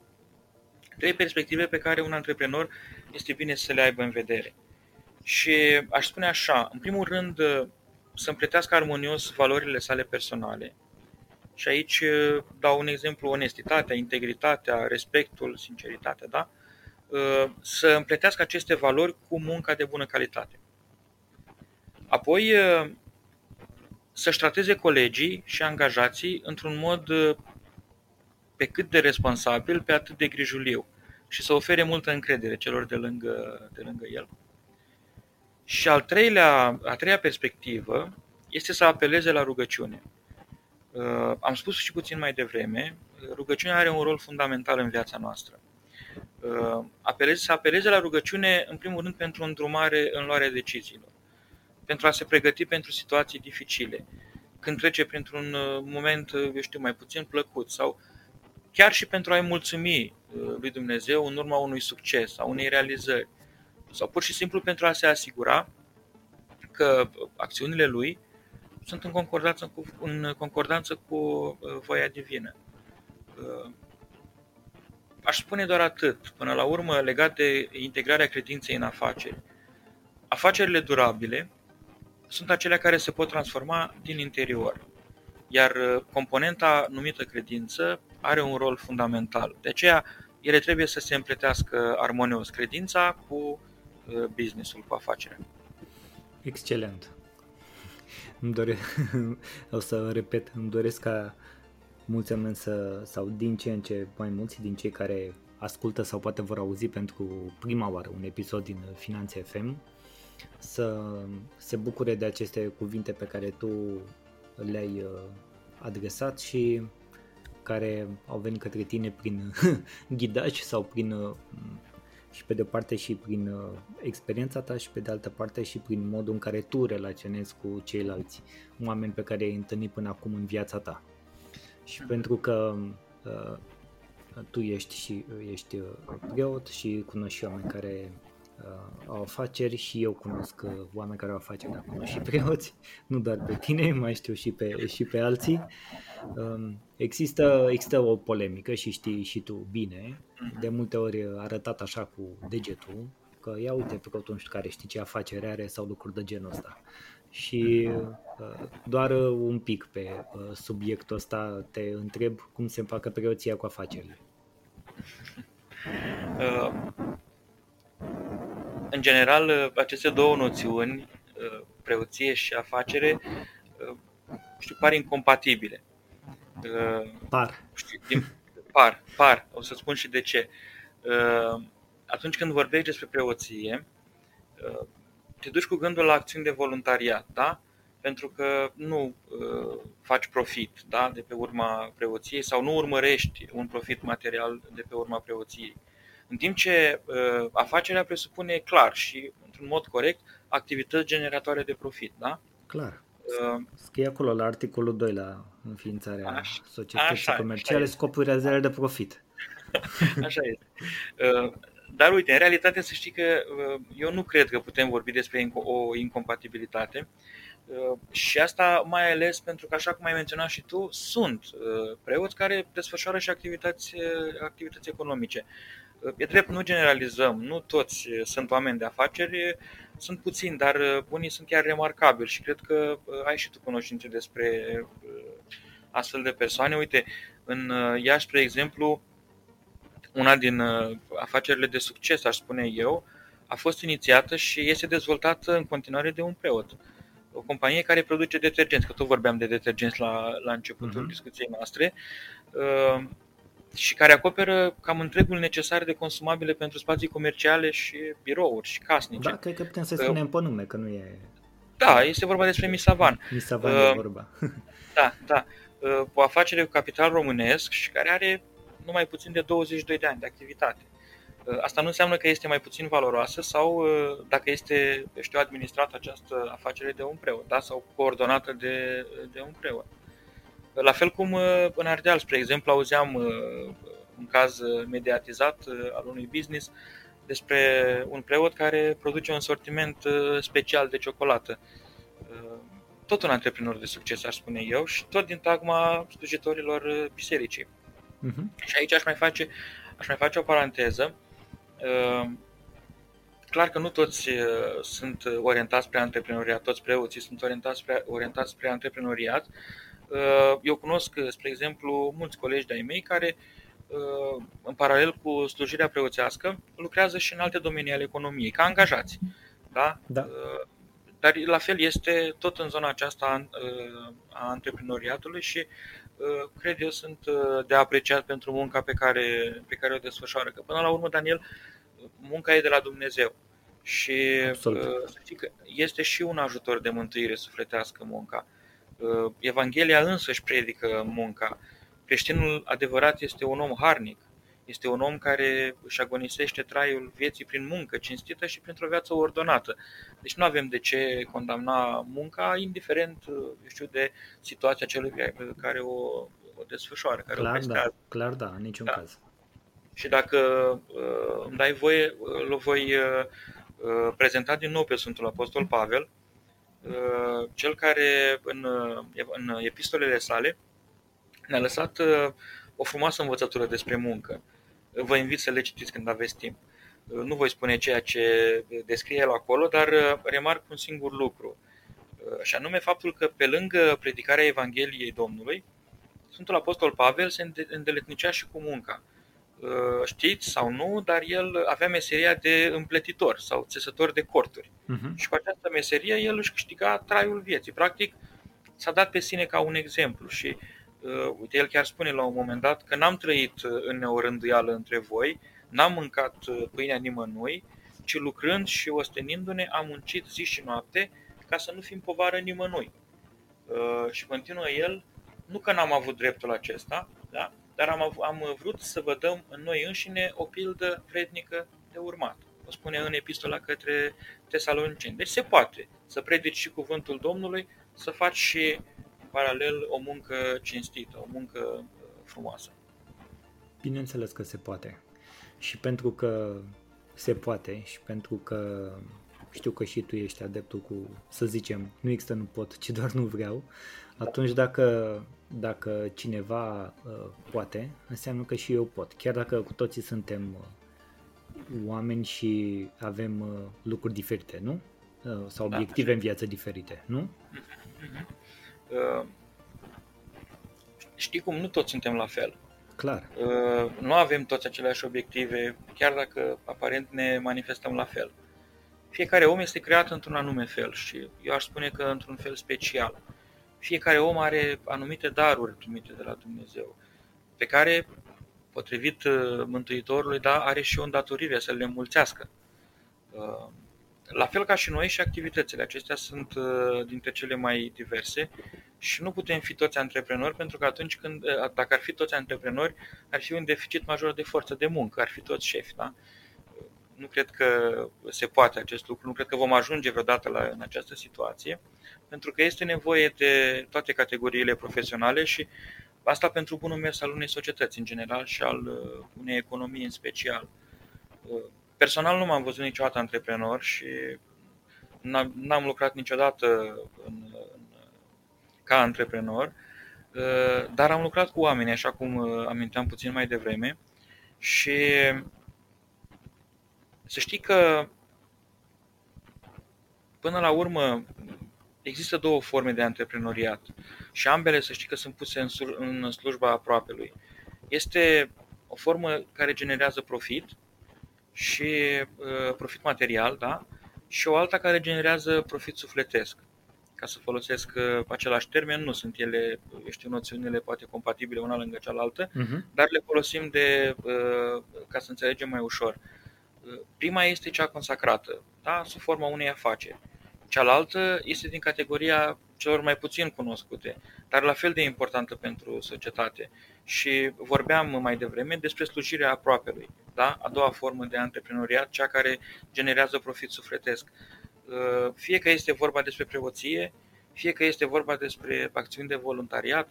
S2: trei perspective pe care un antreprenor este bine să le aibă în vedere. Și aș spune așa, în primul rând, să împletească armonios valorile sale personale. Și aici uh, dau un exemplu, onestitatea, integritatea, respectul, sinceritatea, da? Uh, să împletească aceste valori cu munca de bună calitate. Apoi, uh, să-și trateze colegii și angajații într-un mod pe cât de responsabil, pe atât de grijuliu și să ofere multă încredere celor de lângă, de lângă el. Și al treilea, a treia perspectivă este să apeleze la rugăciune. Uh, am spus și puțin mai devreme, rugăciunea are un rol fundamental în viața noastră. Uh, apeleze, să apeleze la rugăciune, în primul rând, pentru o îndrumare în luarea deciziilor, pentru a se pregăti pentru situații dificile, când trece printr-un uh, moment, eu știu, mai puțin plăcut sau chiar și pentru a-i mulțumi lui Dumnezeu în urma unui succes, a unei realizări sau pur și simplu pentru a se asigura că acțiunile lui sunt în concordanță cu, în concordanță cu uh, voia divină. Uh, aș spune doar atât, până la urmă, legat de integrarea credinței în afaceri. Afacerile durabile sunt acelea care se pot transforma din interior, iar uh, componenta numită credință are un rol fundamental. De aceea, ele trebuie să se împletească armonios credința cu businessul, cu afacerea.
S1: Excelent. Îmi dore, [laughs] o să repet, îmi doresc ca mulți oameni să, sau din ce în ce mai mulți din cei care ascultă sau poate vor auzi pentru prima oară un episod din Finanțe FM, să se bucure de aceste cuvinte pe care tu le-ai uh, adresat și care au venit către tine prin [laughs] ghidaj sau prin uh, și pe de o parte și prin uh, experiența ta și pe de altă parte și prin modul în care tu relaționezi cu ceilalți oameni pe care ai întâlnit până acum în viața ta. Și mm. pentru că uh, tu ești și ești uh, preot și cunoști și oameni care uh, au afaceri și eu cunosc uh, oameni care au afaceri, dar cunosc și preoți, [laughs] nu doar pe tine, mai știu și pe, și pe alții. Um, există, există o polemică și știi și tu bine, mhm. de multe ori arătat așa cu degetul, că ia uite preotul nu știu care știi ce afacere are sau lucruri de genul ăsta. Și uh, doar un pic pe uh, subiectul ăsta te întreb cum se împacă preoția cu afacerile. [laughs] Uh,
S2: în general, aceste două noțiuni, preoție și afacere, știu, par incompatibile.
S1: Par.
S2: Știu, din, par, par. O să spun și de ce. Atunci când vorbești despre preoție, te duci cu gândul la acțiuni de voluntariat, da? Pentru că nu uh, faci profit da? de pe urma preoției sau nu urmărești un profit material de pe urma preoției. În timp ce uh, afacerea presupune clar și într-un mod corect activități generatoare de profit, da?
S1: Clar. Uh, Scrie acolo la articolul 2 la înființarea așa, societății așa, comerciale așa scopuri realizare de profit. [laughs]
S2: Așa este. Uh, dar uite, în realitate să știi că uh, eu nu cred că putem vorbi despre o incompatibilitate uh, și asta mai ales pentru că, așa cum ai menționat și tu, sunt preoți care desfășoară și activități, activități economice. E drept, nu generalizăm, nu toți sunt oameni de afaceri, sunt puțini, dar unii sunt chiar remarcabili și cred că ai și tu cunoștințe despre astfel de persoane. Uite, în Iași, spre exemplu, una din uh, afacerile de succes, aș spune eu, a fost inițiată și este dezvoltată în continuare de un preot. O companie care produce detergenți, că tot vorbeam de detergenți la, la începutul uh-huh. discuției noastre, uh, și care acoperă cam întregul necesar de consumabile pentru spații comerciale și birouri și casnice.
S1: Da, cred că putem să spunem uh, pe nume, că nu e...
S2: Da, este vorba despre Misavan.
S1: Misavan uh, e vorba. [laughs]
S2: da, da. Uh, o afacere cu capital românesc și care are nu mai puțin de 22 de ani de activitate. Uh, asta nu înseamnă că este mai puțin valoroasă sau uh, dacă este, știu, administrată această afacere de un preot, da? sau coordonată de, de un preot. La fel cum uh, în Ardeal, spre exemplu, auzeam un caz mediatizat al unui business despre un preot care produce un sortiment special de ciocolată. Tot un antreprenor de succes, aș spune eu, și tot din tagma slujitorilor bisericii. Uh-huh. Și aici aș mai face, aș mai face o paranteză. Uh, clar că nu toți uh, sunt orientați spre antreprenoriat, toți preoții sunt orientați spre, orientați spre antreprenoriat. Uh, eu cunosc, spre exemplu, mulți colegi de-ai mei care, în paralel cu slujirea preoțească, lucrează și în alte domenii ale economiei, ca angajați. Da?
S1: da.
S2: Dar la fel este tot în zona aceasta a antreprenoriatului și Uh, cred eu, sunt uh, de apreciat pentru munca pe care, pe care o desfășoară. Că până la urmă, Daniel, munca e de la Dumnezeu. Și Absolut. Uh, să știi că este și un ajutor de mântuire sufletească munca. Evanghelia însă își predică munca. Creștinul adevărat este un om harnic, este un om care își agonisește traiul vieții prin muncă cinstită și printr-o viață ordonată. Deci nu avem de ce condamna munca, indiferent, știu, de situația celui care o, o desfășoară, care
S1: clar,
S2: o
S1: prestează. Da, clar, da, în niciun da. caz.
S2: Și dacă uh, îmi dai voie, îl voi uh, prezenta din nou pe Sfântul Apostol Pavel, uh, cel care în, uh, în epistolele sale ne-a lăsat uh, o frumoasă învățătură despre muncă. Vă invit să le citiți când aveți timp. Nu voi spune ceea ce descrie el acolo, dar uh, remarc un singur lucru. Uh, și anume faptul că pe lângă predicarea Evangheliei Domnului, Sfântul Apostol Pavel se îndeletnicea și cu munca. Uh, știți sau nu, dar el avea meseria de împletitor sau țesător de corturi. Uh-huh. Și cu această meserie el își câștiga traiul vieții. Practic, s-a dat pe sine ca un exemplu și Uh, uite, el chiar spune la un moment dat că n-am trăit uh, în neorânduială între voi, n-am mâncat uh, pâinea nimănui, ci lucrând și ostenindu-ne am muncit zi și noapte ca să nu fim povară nimănui. Și continuă el, nu că n-am avut dreptul acesta, da? Dar am, am vrut să vă dăm în noi înșine o pildă vrednică de urmat. O spune în epistola către Tesaloniceni. Deci se poate să predici și cuvântul Domnului, să faci și paralel o muncă cinstită, o muncă uh, frumoasă.
S1: Bineînțeles că se poate. Și pentru că se poate și pentru că știu că și tu ești adeptul cu, să zicem, nu există nu pot, ci doar nu vreau, atunci dacă, dacă cineva uh, poate, înseamnă că și eu pot. Chiar dacă cu toții suntem uh, oameni și avem uh, lucruri diferite, nu? Uh, sau da, obiective da, în viață diferite, nu? Uh-huh. Uh,
S2: știi cum, nu toți suntem la fel.
S1: Clar.
S2: Uh, nu avem toți aceleași obiective, chiar dacă aparent ne manifestăm la fel. Fiecare om este creat într-un anume fel și eu aș spune că într-un fel special. Fiecare om are anumite daruri primite de la Dumnezeu, pe care, potrivit uh, Mântuitorului, da, are și o îndatorire să le mulțească. la fel ca și noi și activitățile acestea sunt uh, dintre cele mai diverse și nu putem fi toți antreprenori pentru că atunci când, uh, dacă ar fi toți antreprenori, ar fi un deficit major de forță de muncă, ar fi toți șefi, da? Nu cred că se poate acest lucru, nu cred că vom ajunge vreodată la, în această situație, pentru că este nevoie de toate categoriile profesionale și asta pentru bunul mers al unei societăți în general și al uh, unei economii în special. Personal nu m-am văzut niciodată antreprenor și n-am lucrat niciodată în, în, ca antreprenor, uh, dar am lucrat cu oameni, așa cum uh, aminteam puțin mai devreme, și să știi că până la urmă există două forme de antreprenoriat și ambele să știi că sunt puse în, în slujba aproapelui. Este o formă care generează profit și uh, profit material, da? și o alta care generează profit sufletesc. Ca să folosesc uh, același termen, nu sunt ele, eu știu, noțiunile poate compatibile una lângă cealaltă, uh-huh. dar le folosim de, uh, ca să înțelegem mai ușor. Uh, prima este cea consacrată, da? sub forma unei afaceri. Cealaltă este din categoria celor mai puțin cunoscute, dar la fel de importantă pentru societate. Și vorbeam mai devreme despre slujirea aproapelui, da? a doua formă de antreprenoriat, cea care generează profit sufletesc. Uh, fie că este vorba despre preoție, fie că este vorba despre acțiuni de voluntariat,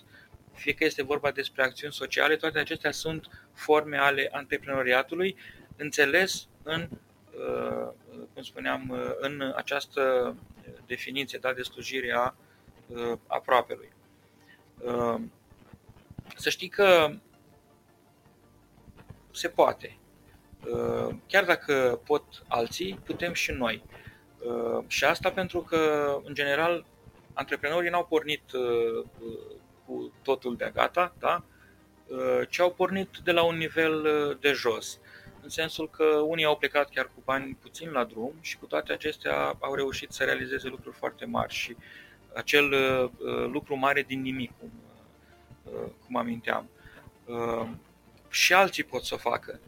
S2: fie că este vorba despre acțiuni sociale, toate acestea sunt forme ale antreprenoriatului, înțeles în, uh, cum spuneam, uh, în această definiție da, de slujire a aproapelui. Să știi că se poate. Uh, chiar dacă pot alții, putem și noi. Uh, și asta pentru că, în general, antreprenorii n-au pornit uh, cu totul de gata, da? ci au pornit de la un nivel de jos. În sensul că unii au plecat chiar cu bani puțin la drum și cu toate acestea au reușit să realizeze lucruri foarte mari și acel lucru mare din nimic, cum, cum aminteam. Și alții pot să o facă.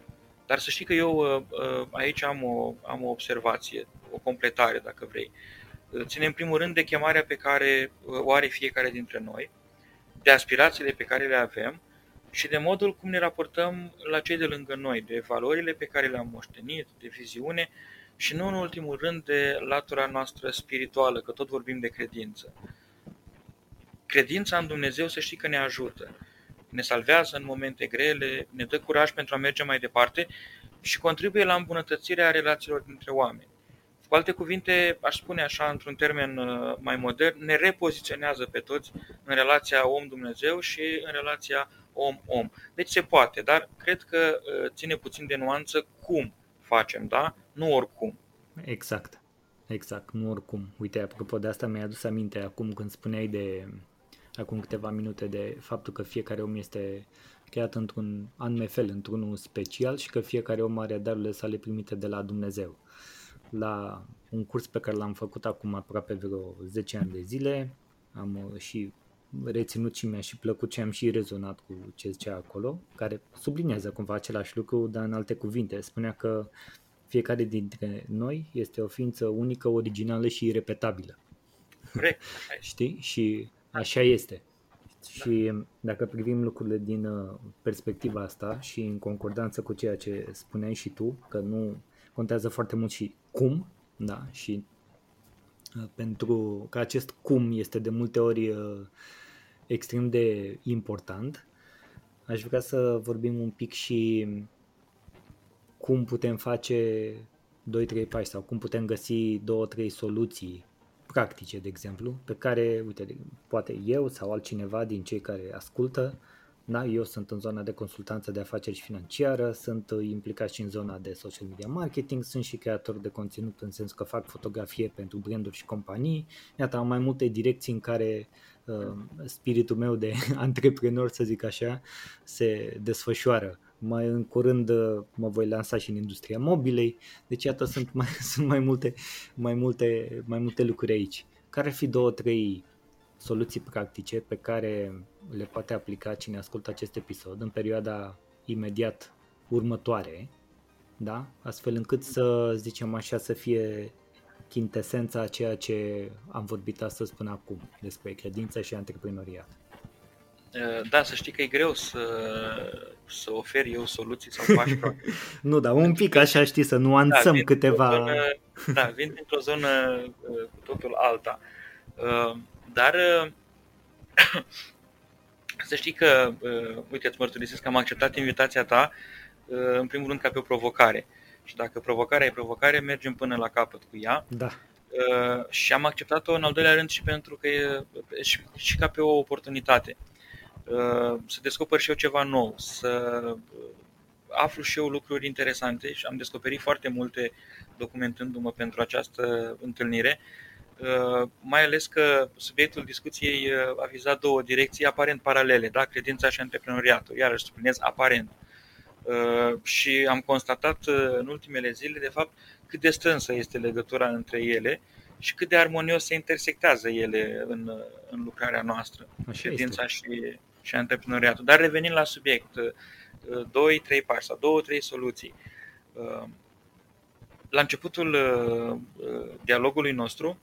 S2: Dar să știi că eu uh, uh, aici am o, am o observație, o completare, dacă vrei. Uh, ține în primul rând de chemarea pe care o are fiecare dintre noi, de aspirațiile pe care le avem și de modul cum ne raportăm la cei de lângă noi, de valorile pe care le-am moștenit, de viziune și nu în ultimul rând de latura noastră spirituală, că tot vorbim de credință. Credința în Dumnezeu să știi că ne ajută ne salvează în momente grele, ne dă curaj pentru a merge mai departe și contribuie la îmbunătățirea relațiilor dintre oameni. Cu alte cuvinte, aș spune așa, într-un termen uh, mai modern, ne repoziționează pe toți în relația om-Dumnezeu și în relația om-om. Deci se poate, dar cred că uh, ține puțin de nuanță cum facem, da? Nu oricum.
S1: Exact. Exact, nu oricum. Uite, apropo de asta mi-a adus aminte acum când spuneai de acum câteva minute de faptul că fiecare om este creat într-un anume fel, într-unul special și că fiecare om are darurile sale primite de la Dumnezeu. La un curs pe care l-am făcut acum aproape vreo 10 ani de zile, am uh, și reținut și mi-a și plăcut și am și rezonat cu ce zicea acolo, care sublinează cumva același lucru, dar în alte cuvinte. Spunea că fiecare dintre noi este o ființă unică, originală și irepetabilă.
S2: Corect.
S1: Știi? Și Așa este. Și dacă privim lucrurile din uh, perspectiva asta și în concordanță cu ceea ce spuneai și tu, că nu contează foarte mult și cum, da, și uh, pentru că acest cum este de multe ori uh, extrem de important, aș vrea să vorbim un pic și cum putem face 2-3 pași sau cum putem găsi 2-3 soluții practice, de exemplu, pe care, uite, poate eu sau altcineva din cei care ascultă, da, eu sunt în zona de consultanță de afaceri și financiară, sunt implicat și în zona de social media marketing, sunt și creator de conținut în sens că fac fotografie pentru branduri și companii. Iată, am mai multe direcții în care uh, spiritul meu de [laughs] antreprenor, să zic așa, se desfășoară mai în curând uh, mă voi lansa și în industria mobilei, deci iată sunt mai, [laughs] sunt mai multe, mai multe, mai multe lucruri aici. Care ar fi două, trei soluții practice pe care le poate aplica cine ascultă acest episod în perioada imediat următoare, da? astfel încât să zicem așa să fie chintesența a ceea ce am vorbit astăzi până acum despre credință și antreprenoriat.
S2: Uh, da, să știi că e greu să, să ofer eu soluții sau pași [laughs]
S1: Nu, dar un pic așa, știi, să nuanțăm da, câteva...
S2: Zonă, da, vin dintr-o zonă uh, cu totul alta. Uh, dar [coughs] să știi că, uite, îți mărturisesc că am acceptat invitația ta, în primul rând, ca pe o provocare. Și dacă provocarea e provocare, mergem până la capăt cu ea.
S1: Da.
S2: și am acceptat-o în al doilea rând și pentru că e și, și ca pe o oportunitate. Uh, să descoper și eu ceva nou, să uh, aflu și eu lucruri interesante și am descoperit foarte multe documentându-mă pentru această întâlnire, uh, mai ales că subiectul discuției a vizat două direcții aparent paralele, da? credința și antreprenoriatul, iarăși spuneți aparent. Și am constatat în ultimele zile, de fapt, cât de strânsă este legătura între ele și cât de armonios se intersectează ele în, în lucrarea noastră, Așa credința este. și și antreprenoriatul. Dar revenind la subiect, 2-3 uh, pași sau 2-3 soluții. Uh, la începutul uh, dialogului nostru,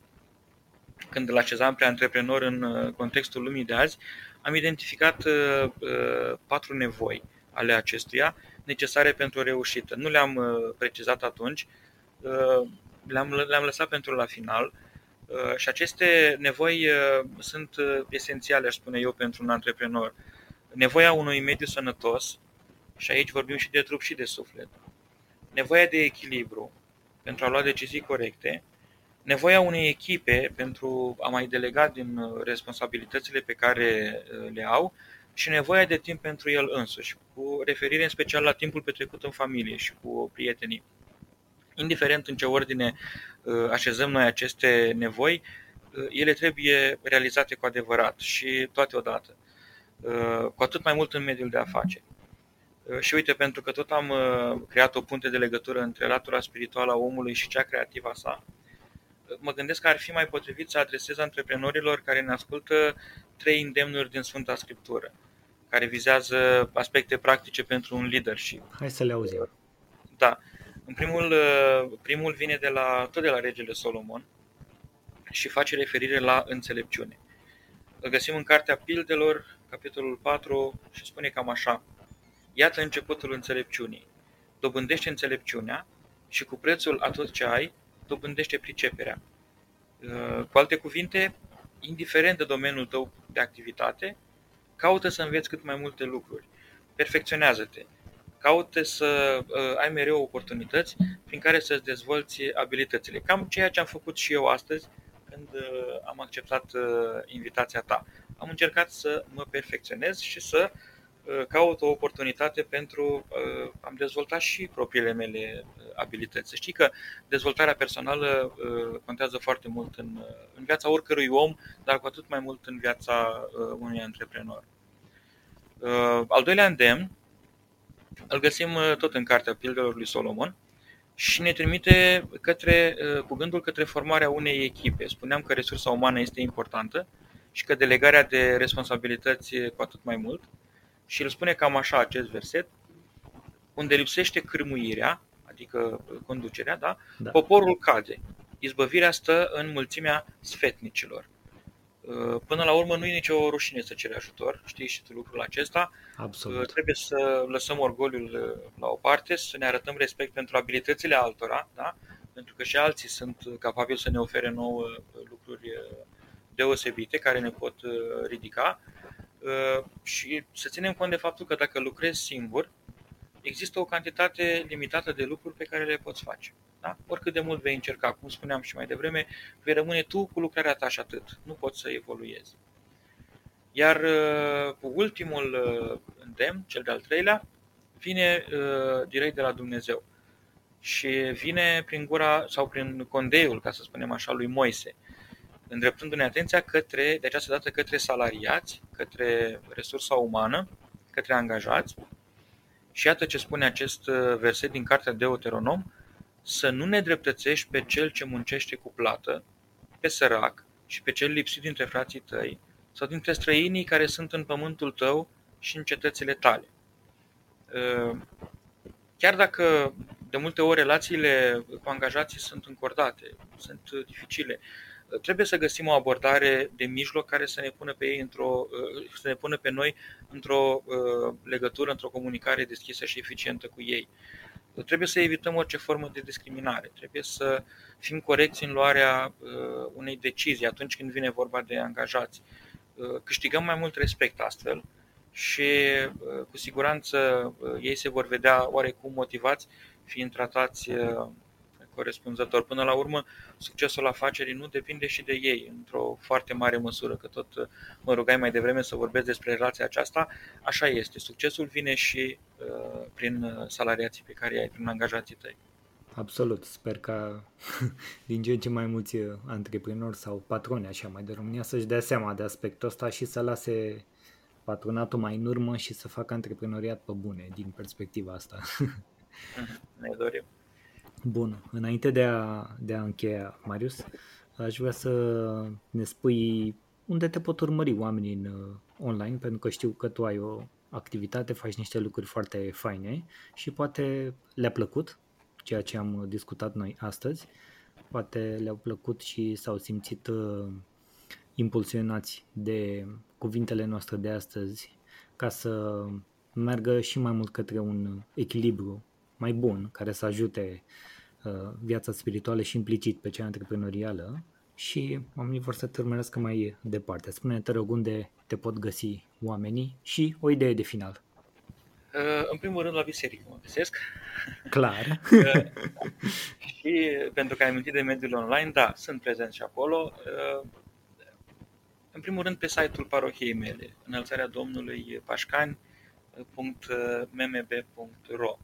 S2: când îl așezam pe antreprenor în contextul lumii de azi, am identificat patru nevoi ale acestuia necesare pentru o reușită. Nu le-am precizat atunci, le-am, le-am lăsat pentru la final Uh, și aceste nevoi uh, sunt uh, esențiale, aș spune eu, pentru un antreprenor. Nevoia unui mediu sănătos, și aici vorbim și de trup și de suflet. Nevoia de echilibru pentru a lua decizii corecte, nevoia unei echipe pentru a mai delega din responsabilitățile pe care le au și nevoia de timp pentru el însuși, cu referire în special la timpul petrecut în familie și cu prietenii indiferent în ce ordine uh, așezăm noi aceste nevoi, uh, ele trebuie realizate cu adevărat și toate odată. Uh, cu atât mai mult în mediul de afaceri. Și uite, pentru că tot am creat o punte de legătură între latura spirituală a omului și cea creativă a sa, mă gândesc că ar fi mai potrivit să adresez antreprenorilor care ne ascultă trei îndemnuri din Sfânta Scriptură, care vizează aspecte practice pentru un leadership.
S1: Hai să le auzim.
S2: Da. În primul, uh, primul vine de la, tot de la regele Solomon și face referire la înțelepciune. Îl găsim în Cartea Pildelor, capitolul 4, și spune cam așa. Iată începutul înțelepciunii. Dobândește înțelepciunea și cu prețul a tot ce ai, dobândește priceperea. Uh, cu alte cuvinte, indiferent de domeniul tău de activitate, caută să înveți cât mai multe lucruri. Perfecționează-te caute să uh, ai mereu oportunități prin care să-ți dezvolți abilitățile. Cam ceea ce am făcut și eu astăzi când uh, am acceptat uh, invitația ta. Am încercat să mă perfecționez și să caut o oportunitate pentru a dezvolta și propriile mele abilități. Să știi că dezvoltarea personală contează foarte mult în, în viața oricărui om, dar cu atât mai mult în viața unui antreprenor. Al doilea îndemn îl găsim uh, tot în cartea Pildelor lui Solomon și ne trimite către, uh, cu gândul către formarea unei echipe. Spuneam că resursa umană este importantă și că delegarea de responsabilități cu atât mai mult. Și îl spune cam așa acest verset, unde lipsește cârmuirea, adică conducerea, da? da. poporul cade. Izbăvirea stă în mulțimea sfetnicilor. Uh, până la urmă nu e nicio rușine să ceri ajutor, știi și tu lucrul acesta.
S1: Absolut.
S2: Uh, trebuie să lăsăm orgoliul uh, la o parte, să ne arătăm respect pentru abilitățile altora, da? pentru că și alții sunt capabili să ne ofere nouă lucruri deosebite care ne pot ridica și să ținem cont de faptul că dacă lucrezi singur, există o cantitate limitată de lucruri pe care le poți face. Da? Oricât de mult vei încerca, cum spuneam și mai devreme, vei rămâne tu cu lucrarea ta și atât. Nu poți să evoluezi. Iar uh, cu ultimul uh, îndemn, cel de-al treilea, vine uh, direct de la Dumnezeu. Și vine prin gura sau prin condeiul, ca să spunem așa, lui Moise, îndreptându-ne atenția către, de această dată către salariați, către resursa umană, către angajați. Și iată ce spune acest verset din cartea Deuteronom, să nu ne dreptățești pe cel ce muncește cu plată, pe sărac și pe cel lipsit dintre frații tăi, sau dintre străinii care sunt în pământul tău și în cetățile tale. Ă, chiar dacă de multe ori relațiile cu angajații sunt încordate, sunt dificile. Trebuie să găsim o abordare de mijloc care să ne pună pe ei într-o, să ne pună pe noi într-o legătură, într-o comunicare deschisă și eficientă cu ei. Trebuie să evităm orice formă de discriminare, trebuie să fim corecți în luarea unei decizii atunci când vine vorba de angajați. Câștigăm mai mult respect astfel și cu siguranță ei se vor vedea oarecum motivați fiind tratați corespunzător. Până la urmă, succesul afacerii nu depinde și de ei, într-o foarte mare măsură, că tot mă rugai mai devreme să vorbesc despre relația aceasta. Așa este, succesul vine și uh, prin salariații pe care ai, prin angajații tăi.
S1: Absolut, sper ca [laughs] din ce în ce mai mulți antreprenori sau patroni așa mai de România să-și dea seama de aspectul ăsta și să lase patronatul mai în urmă și să facă antreprenoriat pe bune din perspectiva asta. [laughs]
S2: ne dorim.
S1: Bun, înainte de a, de a încheia, Marius, aș vrea să ne spui unde te pot urmări oamenii în uh, online, pentru că știu că tu ai o activitate, faci niște lucruri foarte faine și poate le-a plăcut ceea ce am discutat noi astăzi, poate le-au plăcut și s-au simțit uh, impulsionați de cuvintele noastre de astăzi ca să meargă și mai mult către un echilibru mai bun care să ajute uh, viața spirituală și implicit pe cea antreprenorială și oamenii vor să te urmărească mai departe. Spune-ne, te rog, unde te pot găsi oamenii și o idee de final.
S2: Uh, în primul rând la biserică mă găsesc.
S1: Clar. [laughs]
S2: Uh, și pentru că ai amintit de mediul online, da, sunt prezent și acolo. În primul rând pe site-ul parohiei mele, înălțarea Domnului pașcani.mmb.ro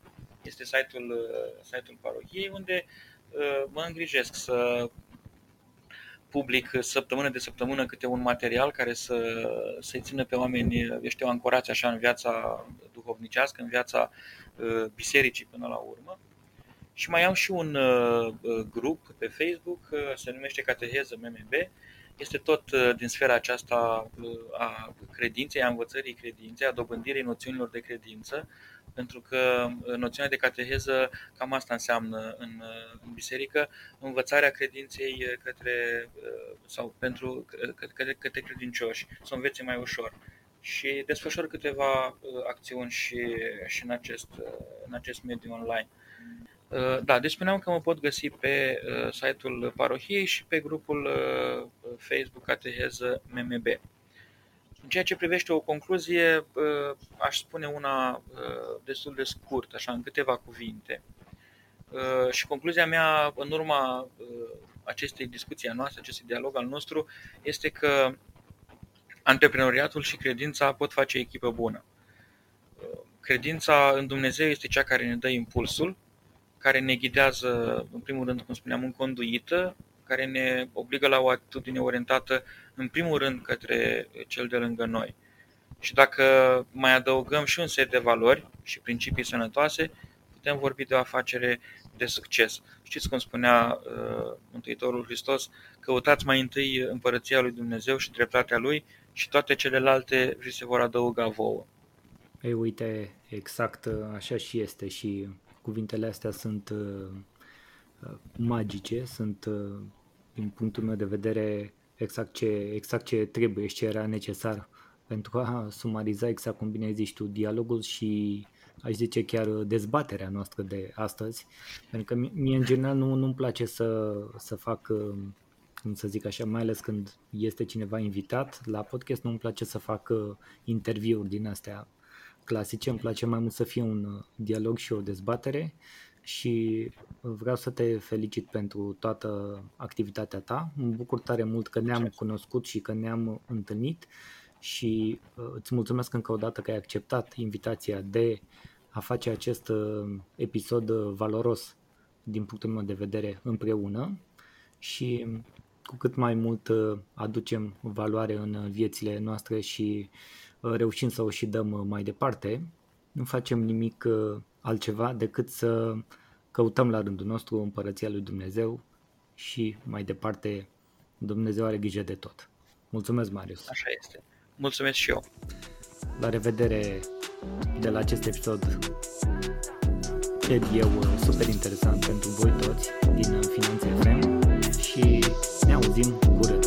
S2: este site-ul, uh, site-ul parohiei, unde uh, mă îngrijesc să public săptămână de săptămână câte un material care să, să-i țină pe oameni, eu știu, ancorați așa în viața duhovnicească, în viața uh, bisericii până la urmă. Și mai am și un grup pe Facebook, se numește Cateheză MMB, este tot din sfera aceasta a credinței, a învățării credinței, a dobândirii noțiunilor de credință, pentru că uh, noțiunea de cateheză cam asta înseamnă în, uh, în biserică, învățarea credinței uh, către, sau pentru către, către credincioși, să învețe mai ușor. Și desfășor câteva acțiuni și, și în, acest, în acest mediu online. Da, deci spuneam că mă pot găsi pe site-ul parohiei și pe grupul Facebook Cateheză MMB. În ceea ce privește o concluzie, aș spune una destul de scurt, așa, în câteva cuvinte. Și concluzia mea, în urma acestei discuții a noastre, acestui dialog al nostru, este că antreprenoriatul și credința pot face echipă bună. Credința în Dumnezeu este cea care ne dă impulsul, care ne ghidează, în primul rând, cum spuneam, în conduită, care ne obligă la o atitudine orientată în primul rând către cel de lângă noi. Și dacă mai adăugăm și un set de valori și principii sănătoase, putem vorbi de o afacere de succes. Știți cum spunea uh, Mântuitorul Hristos, căutați mai întâi împărăția lui Dumnezeu și dreptatea lui și toate celelalte vi se vor adăuga vouă.
S1: Ei, uite, exact uh, așa și este și cuvintele astea sunt uh, uh magice, sunt uh, din punctul meu de vedere, exact ce, exact ce trebuie și ce era necesar pentru a sumariza exact cum bine zici tu, dialogul și aș zice chiar dezbaterea noastră de astăzi, pentru că mie în general nu, nu-mi place să, să fac, cum să zic așa, mai ales când este cineva invitat la podcast, nu-mi place să fac interviuri din astea clasice, îmi place mai mult să fie un dialog și o dezbatere și vreau să te felicit pentru toată activitatea ta. Mă bucur tare mult că ne-am cunoscut și că ne-am întâlnit și uh, îți mulțumesc încă o dată că ai acceptat invitația de a face acest uh, episod valoros din punctul meu de vedere împreună și cu cât mai mult uh, aducem valoare în viețile noastre și reușim să o și dăm mai departe, nu facem nimic altceva decât să căutăm la rândul nostru împărăția lui Dumnezeu și mai departe Dumnezeu are grijă de tot. Mulțumesc, Marius!
S2: Așa este. Mulțumesc și eu!
S1: La revedere de la acest episod cred eu super interesant pentru voi toți din Finanțe FM și ne auzim curând.